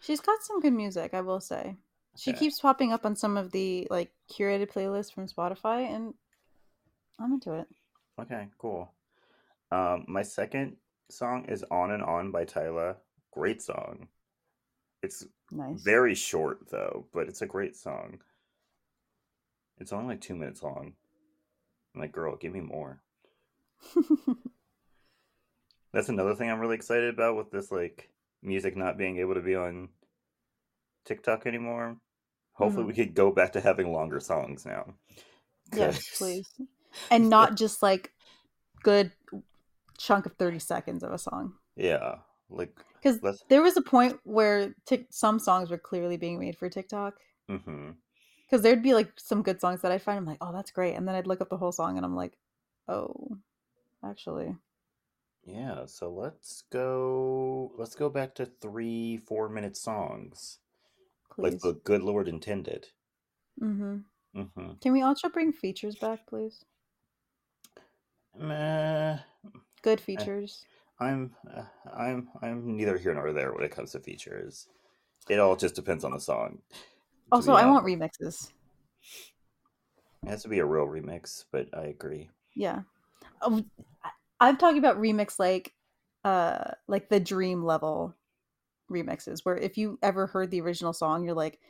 She's got some good music, I will say. She Okay. keeps popping up on some of the like curated playlists from Spotify, and I'm into it. Okay, cool. Um, my second song is "On and On" by Tyla. Great song. It's Nice. very short though, but it's a great song. It's only like two minutes long. I'm like, girl, give me more. That's another thing I'm really excited about with this like music not being able to be on TikTok anymore. Hopefully, mm-hmm. we could go back to having longer songs now. Yes, please. And not just like good chunk of 30 seconds of a song. Yeah, like Because there was a point where tic- some songs were clearly being made for TikTok. Mm-hmm. Because there'd be like some good songs that I'd find, I'm like, oh, that's great. And then I'd look up the whole song and I'm like, oh, actually. Yeah, so let's go. Let's go back to three, four minute songs, like Please. the good Lord intended. Mm-hmm. Mm-hmm. Can we also bring features back, please? Meh. Good features. I'm uh, I'm I'm neither here nor there when it comes to features. It all just depends on the song. to Also, be I want remixes. It has to be a real remix, but I agree. Yeah. Oh, I'm talking about remix like uh like the dream level remixes where if you ever heard the original song you're like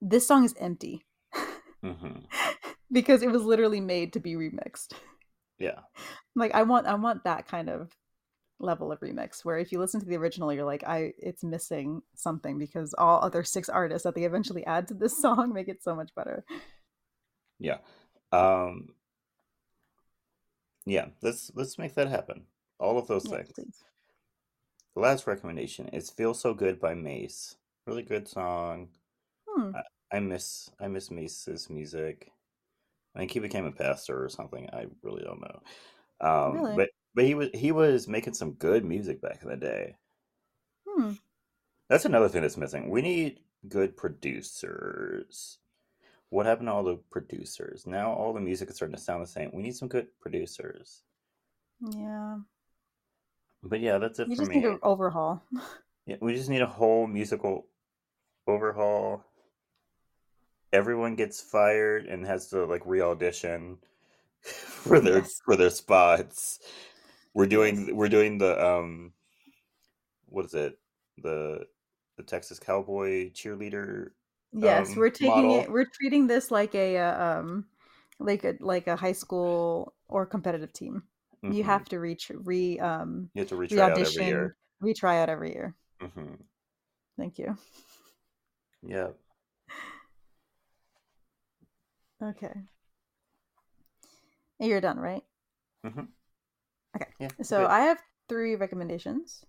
this song is empty hmm because it was literally made to be remixed. Yeah, Like I want I want that kind of level of remix where if you listen to the original you're like I it's missing something because all other six artists that they eventually add to this song make it so much better. yeah, um, yeah. Let's let's make that happen. All of those Yeah, things. please. The last recommendation is "Feel So Good" by Mase. Really good song. Hmm. I miss I miss Mase's music. I think he became a pastor or something. I really don't know. Um, Really? But but he was he was making some good music back in the day. Hmm. That's another thing that's missing. We need good producers. What happened to all the producers? Now all the music is starting to sound the same. We need some good producers. Yeah. But yeah, that's it You for just me. need an overhaul. Yeah, we just need a whole musical overhaul. Everyone gets fired and has to like re-audition for their Yes. for their spots. We're doing we're doing the um what is it? The the Texas Cowboy cheerleader Yes, um, we're taking model. it. We're treating this like a uh, um, like a like a high school or competitive team. You Mhm. have to reach re um you have to re retry out every audition, year. retry out every year. hmm Thank you. Yeah. Okay. You're done, right? hmm Okay. Yeah. So good. I have three recommendations.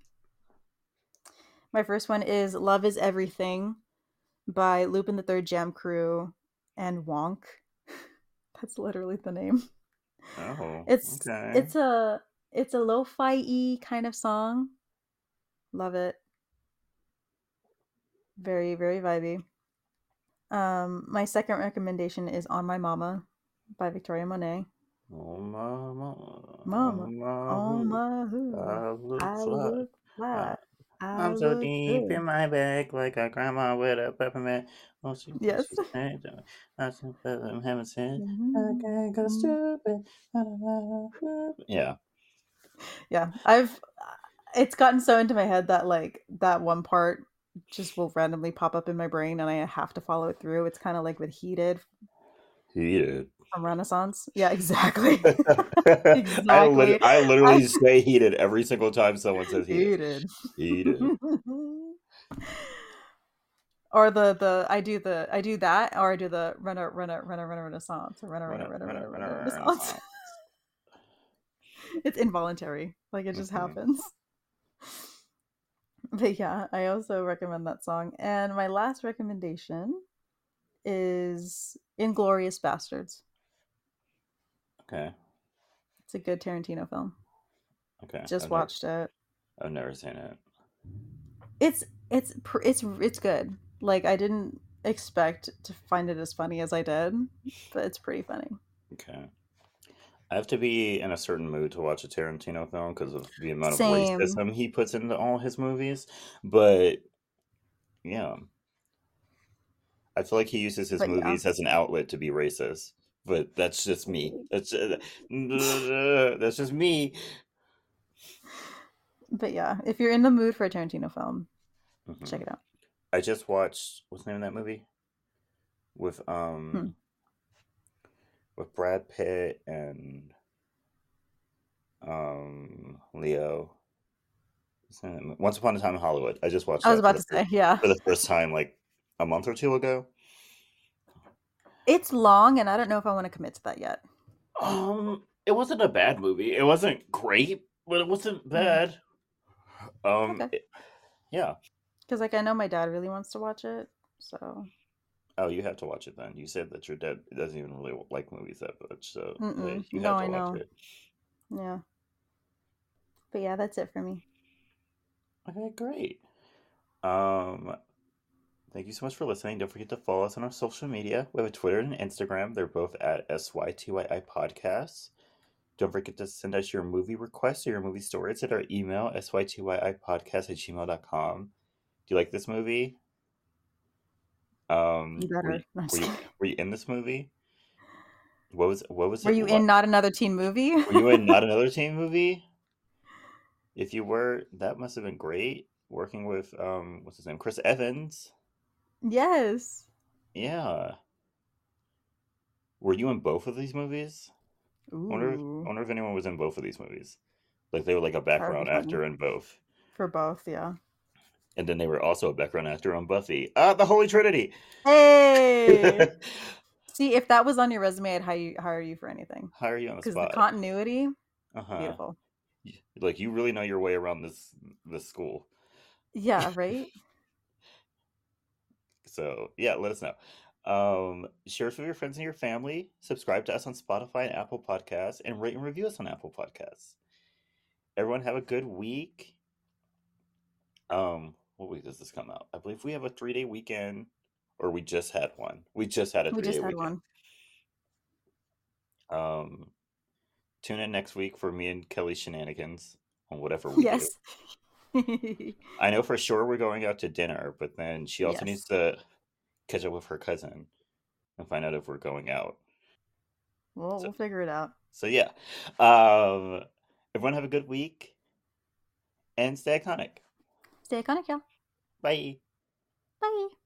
My first one is "Love Is Everything" by Lupin the Third Jam Crew and Wonk. That's literally the name. oh, It's okay. it's a it's a lo-fi y kind of song. Love it. Very very vibey. Um, my second recommendation is "On My Mama" by Victoria Monet. Oh, mama, Mama, mama, On who my hood, I look I fly. look fly. I I'm so look deep good. in my bag, like a grandma with a peppermint. Oh, she, Yes. she said, I said, but I haven't said, I Mhm. can't go mm-hmm. stupid. Yeah. Yeah, I've uh, it's gotten so into my head that like that one part just will randomly pop up in my brain and I have to follow it through. It's kind of like with Heated He did. From Renaissance. Yeah, exactly. I, Exactly. lit- I literally I- say heated every single time someone says heated. Heated. Heated. or the the I do the I do that or I do the runner runner runner runner renaissance runner runner runner renaissance. it's involuntary. Like it just Mhm. happens. But yeah, I also recommend that song. And my last recommendation is Inglourious Basterds. Okay. It's a good Tarantino film. Okay. Just I've never- watched it. I've never seen it. It's it's it's it's good. Like I didn't expect to find it as funny as I did, but it's pretty funny. Okay. I have to be in a certain mood to watch a Tarantino film because of the amount of racism he puts into all his movies. But yeah, I feel like he uses his But yeah. movies as an outlet to be racist. But that's just me. That's just, that's just me. But yeah, if you're in the mood for a Tarantino film, Mhm. check it out. I just watched what's the name of that movie with um Hmm. with Brad Pitt and um Leo. What's the name of that mo- Once Upon a Time in Hollywood. I just watched. I was about to say, yeah. for the first time like a month or two ago. It's long and I don't know if I want to commit to that yet. Um, it wasn't a bad movie. It wasn't great, but it wasn't bad. Um, Hmm. Okay. it- yeah. Because like I know my dad really wants to watch it. So Oh, you have to watch it then. You said that your dad doesn't even really like movies that much, so Mm-mm. you No, to I watch know. it. yeah. But yeah, that's it for me. Okay, great. Um, thank you so much for listening. Don't forget to follow us on our social media. We have a Twitter and Instagram. They're both at SYTYI Podcasts. Don't forget to send us your movie requests or your movie stories at our email, sytyi-podcast at gmail.com. Do you like this movie? Um, You were better. you, were you, were you in this movie? What was what was Were it you lo- in not another teen movie? Were you in not another teen movie? If you were, that must have been great. Working with um, what's his name, Chris Evans. Yes. Yeah. Were you in both of these movies? I wonder, wonder if anyone was in both of these movies. Like they were like a background funny. actor in both, For both, yeah. and then they were also a background actor on Buffy. Ah, the Holy Trinity. Hey. See, if that was on your resume, I'd hire you, hire you for anything. Hire you on the Because the continuity, uh-huh. beautiful. Like you really know your way around this this school. Yeah, right? So yeah, let us know. Um, share us with your friends and your family. Subscribe to us on Spotify and Apple Podcasts, and rate and review us on Apple Podcasts. Everyone have a good week. Um, what week does this come out? I believe we have a three day weekend, or we just had one. We just had a three day just weekend. one. Um, tune in next week for me and Kelley's shenanigans on whatever we do. Yes. I know for sure we're going out to dinner, but then she also Yes. needs to catch up with her cousin and find out if we're going out. well, So- we'll figure it out. So yeah. Um everyone have a good week and stay iconic. Stay iconic, y'all. Bye. Bye.